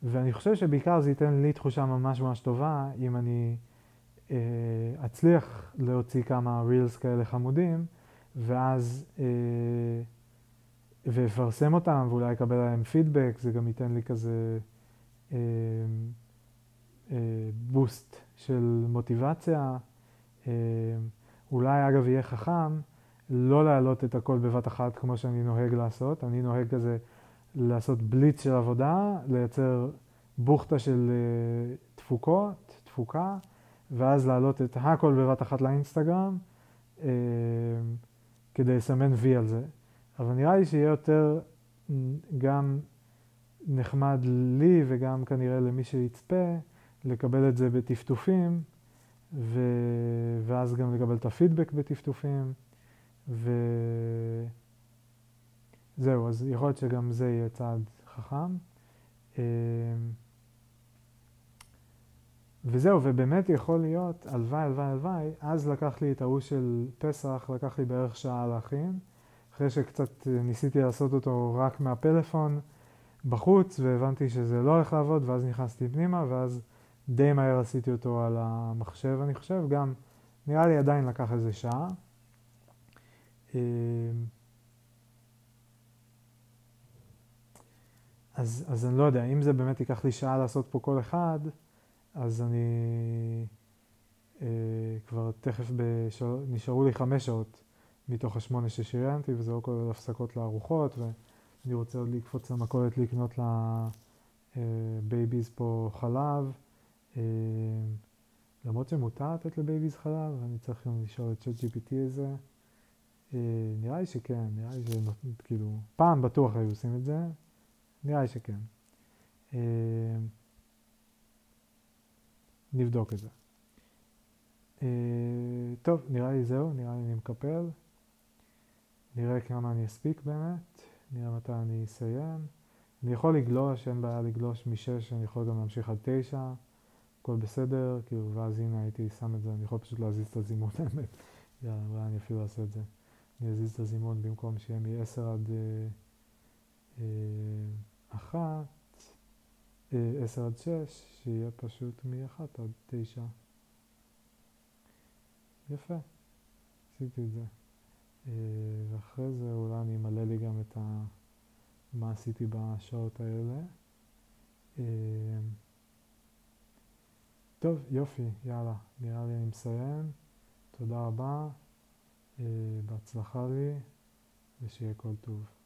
ואני חושב שבעיקר זה ייתן לי תחושה ממש ממש טובה אם אני אה, אצליח להוציא כמה רילס כאלה חמודים, ואז אה, ואפרסם אותם ואולי אקבל עליהם פידבק, זה גם ייתן לי כזה אה, אה, בוסט של מוטיבציה. אה, אולי אגב יהיה חכם לא להעלות את הכל בבת אחת כמו שאני נוהג לעשות. אני נוהג כזה לעשות בליץ של עבודה, לייצר בוכטה של אה, תפוקות, תפוקה, ואז להעלות את הכל בבת אחת לאינסטגרם, אה, כדי לסמן וי על זה. אבל נראה לי שיהיה יותר גם נחמד לי וגם כנראה למי שיצפה, לקבל את זה בטפטופים, ו... ואז גם לקבל את הפידבק בטפטופים, וזהו, אז יכול להיות שגם זה יהיה צעד חכם. אמ, וזהו, ובאמת יכול להיות, הלוואי, הלוואי, הלוואי, אז לקח לי את ההוא של פסח, לקח לי בערך שעה להכין, אחרי שקצת ניסיתי לעשות אותו רק מהפלאפון בחוץ, והבנתי שזה לא הולך לעבוד, ואז נכנסתי פנימה, ואז די מהר עשיתי אותו על המחשב, אני חושב, גם נראה לי עדיין לקח איזה שעה. אז, אז אני לא יודע, אם זה באמת ייקח לי שעה לעשות פה כל אחד, אז אני אה, כבר תכף, בשל... נשארו לי חמש שעות מתוך השמונה ששריינתי, וזה לא כולל הפסקות לארוחות, ואני רוצה עוד לקפוץ למכולת לקנות ל babies אה, פה חלב. אה, למרות שמותר לתת ל babies חלב, אני צריך גם לשאול את ChatGPT איזה. אה, נראה לי שכן, נראה לי שכאילו, פעם בטוח היו עושים את זה, נראה לי שכן. אה, נבדוק את זה. טוב, נראה לי זהו, נראה לי אני מקפל. נראה כמה אני אספיק באמת, נראה מתי אני אסיים. אני יכול לגלוש, אין בעיה לגלוש משש, אני יכול גם להמשיך עד תשע. הכל בסדר, כאילו, ואז הנה הייתי שם את זה, אני יכול פשוט להזיז את הזימון, האמת. יאללה, אולי אני אפילו אעשה את זה. אני אזיז את הזימון במקום שיהיה מ-10 עד אה, אה, 1, אה, 10 עד 6, שיהיה פשוט מ-1 עד 9. יפה, עשיתי את זה. אה, ואחרי זה אולי אני אמלא לי גם את ה... מה עשיתי בשעות האלה. אה, טוב, יופי, יאללה, נראה לי אני מסיים. תודה רבה, בהצלחה לי, ושיהיה כל טוב.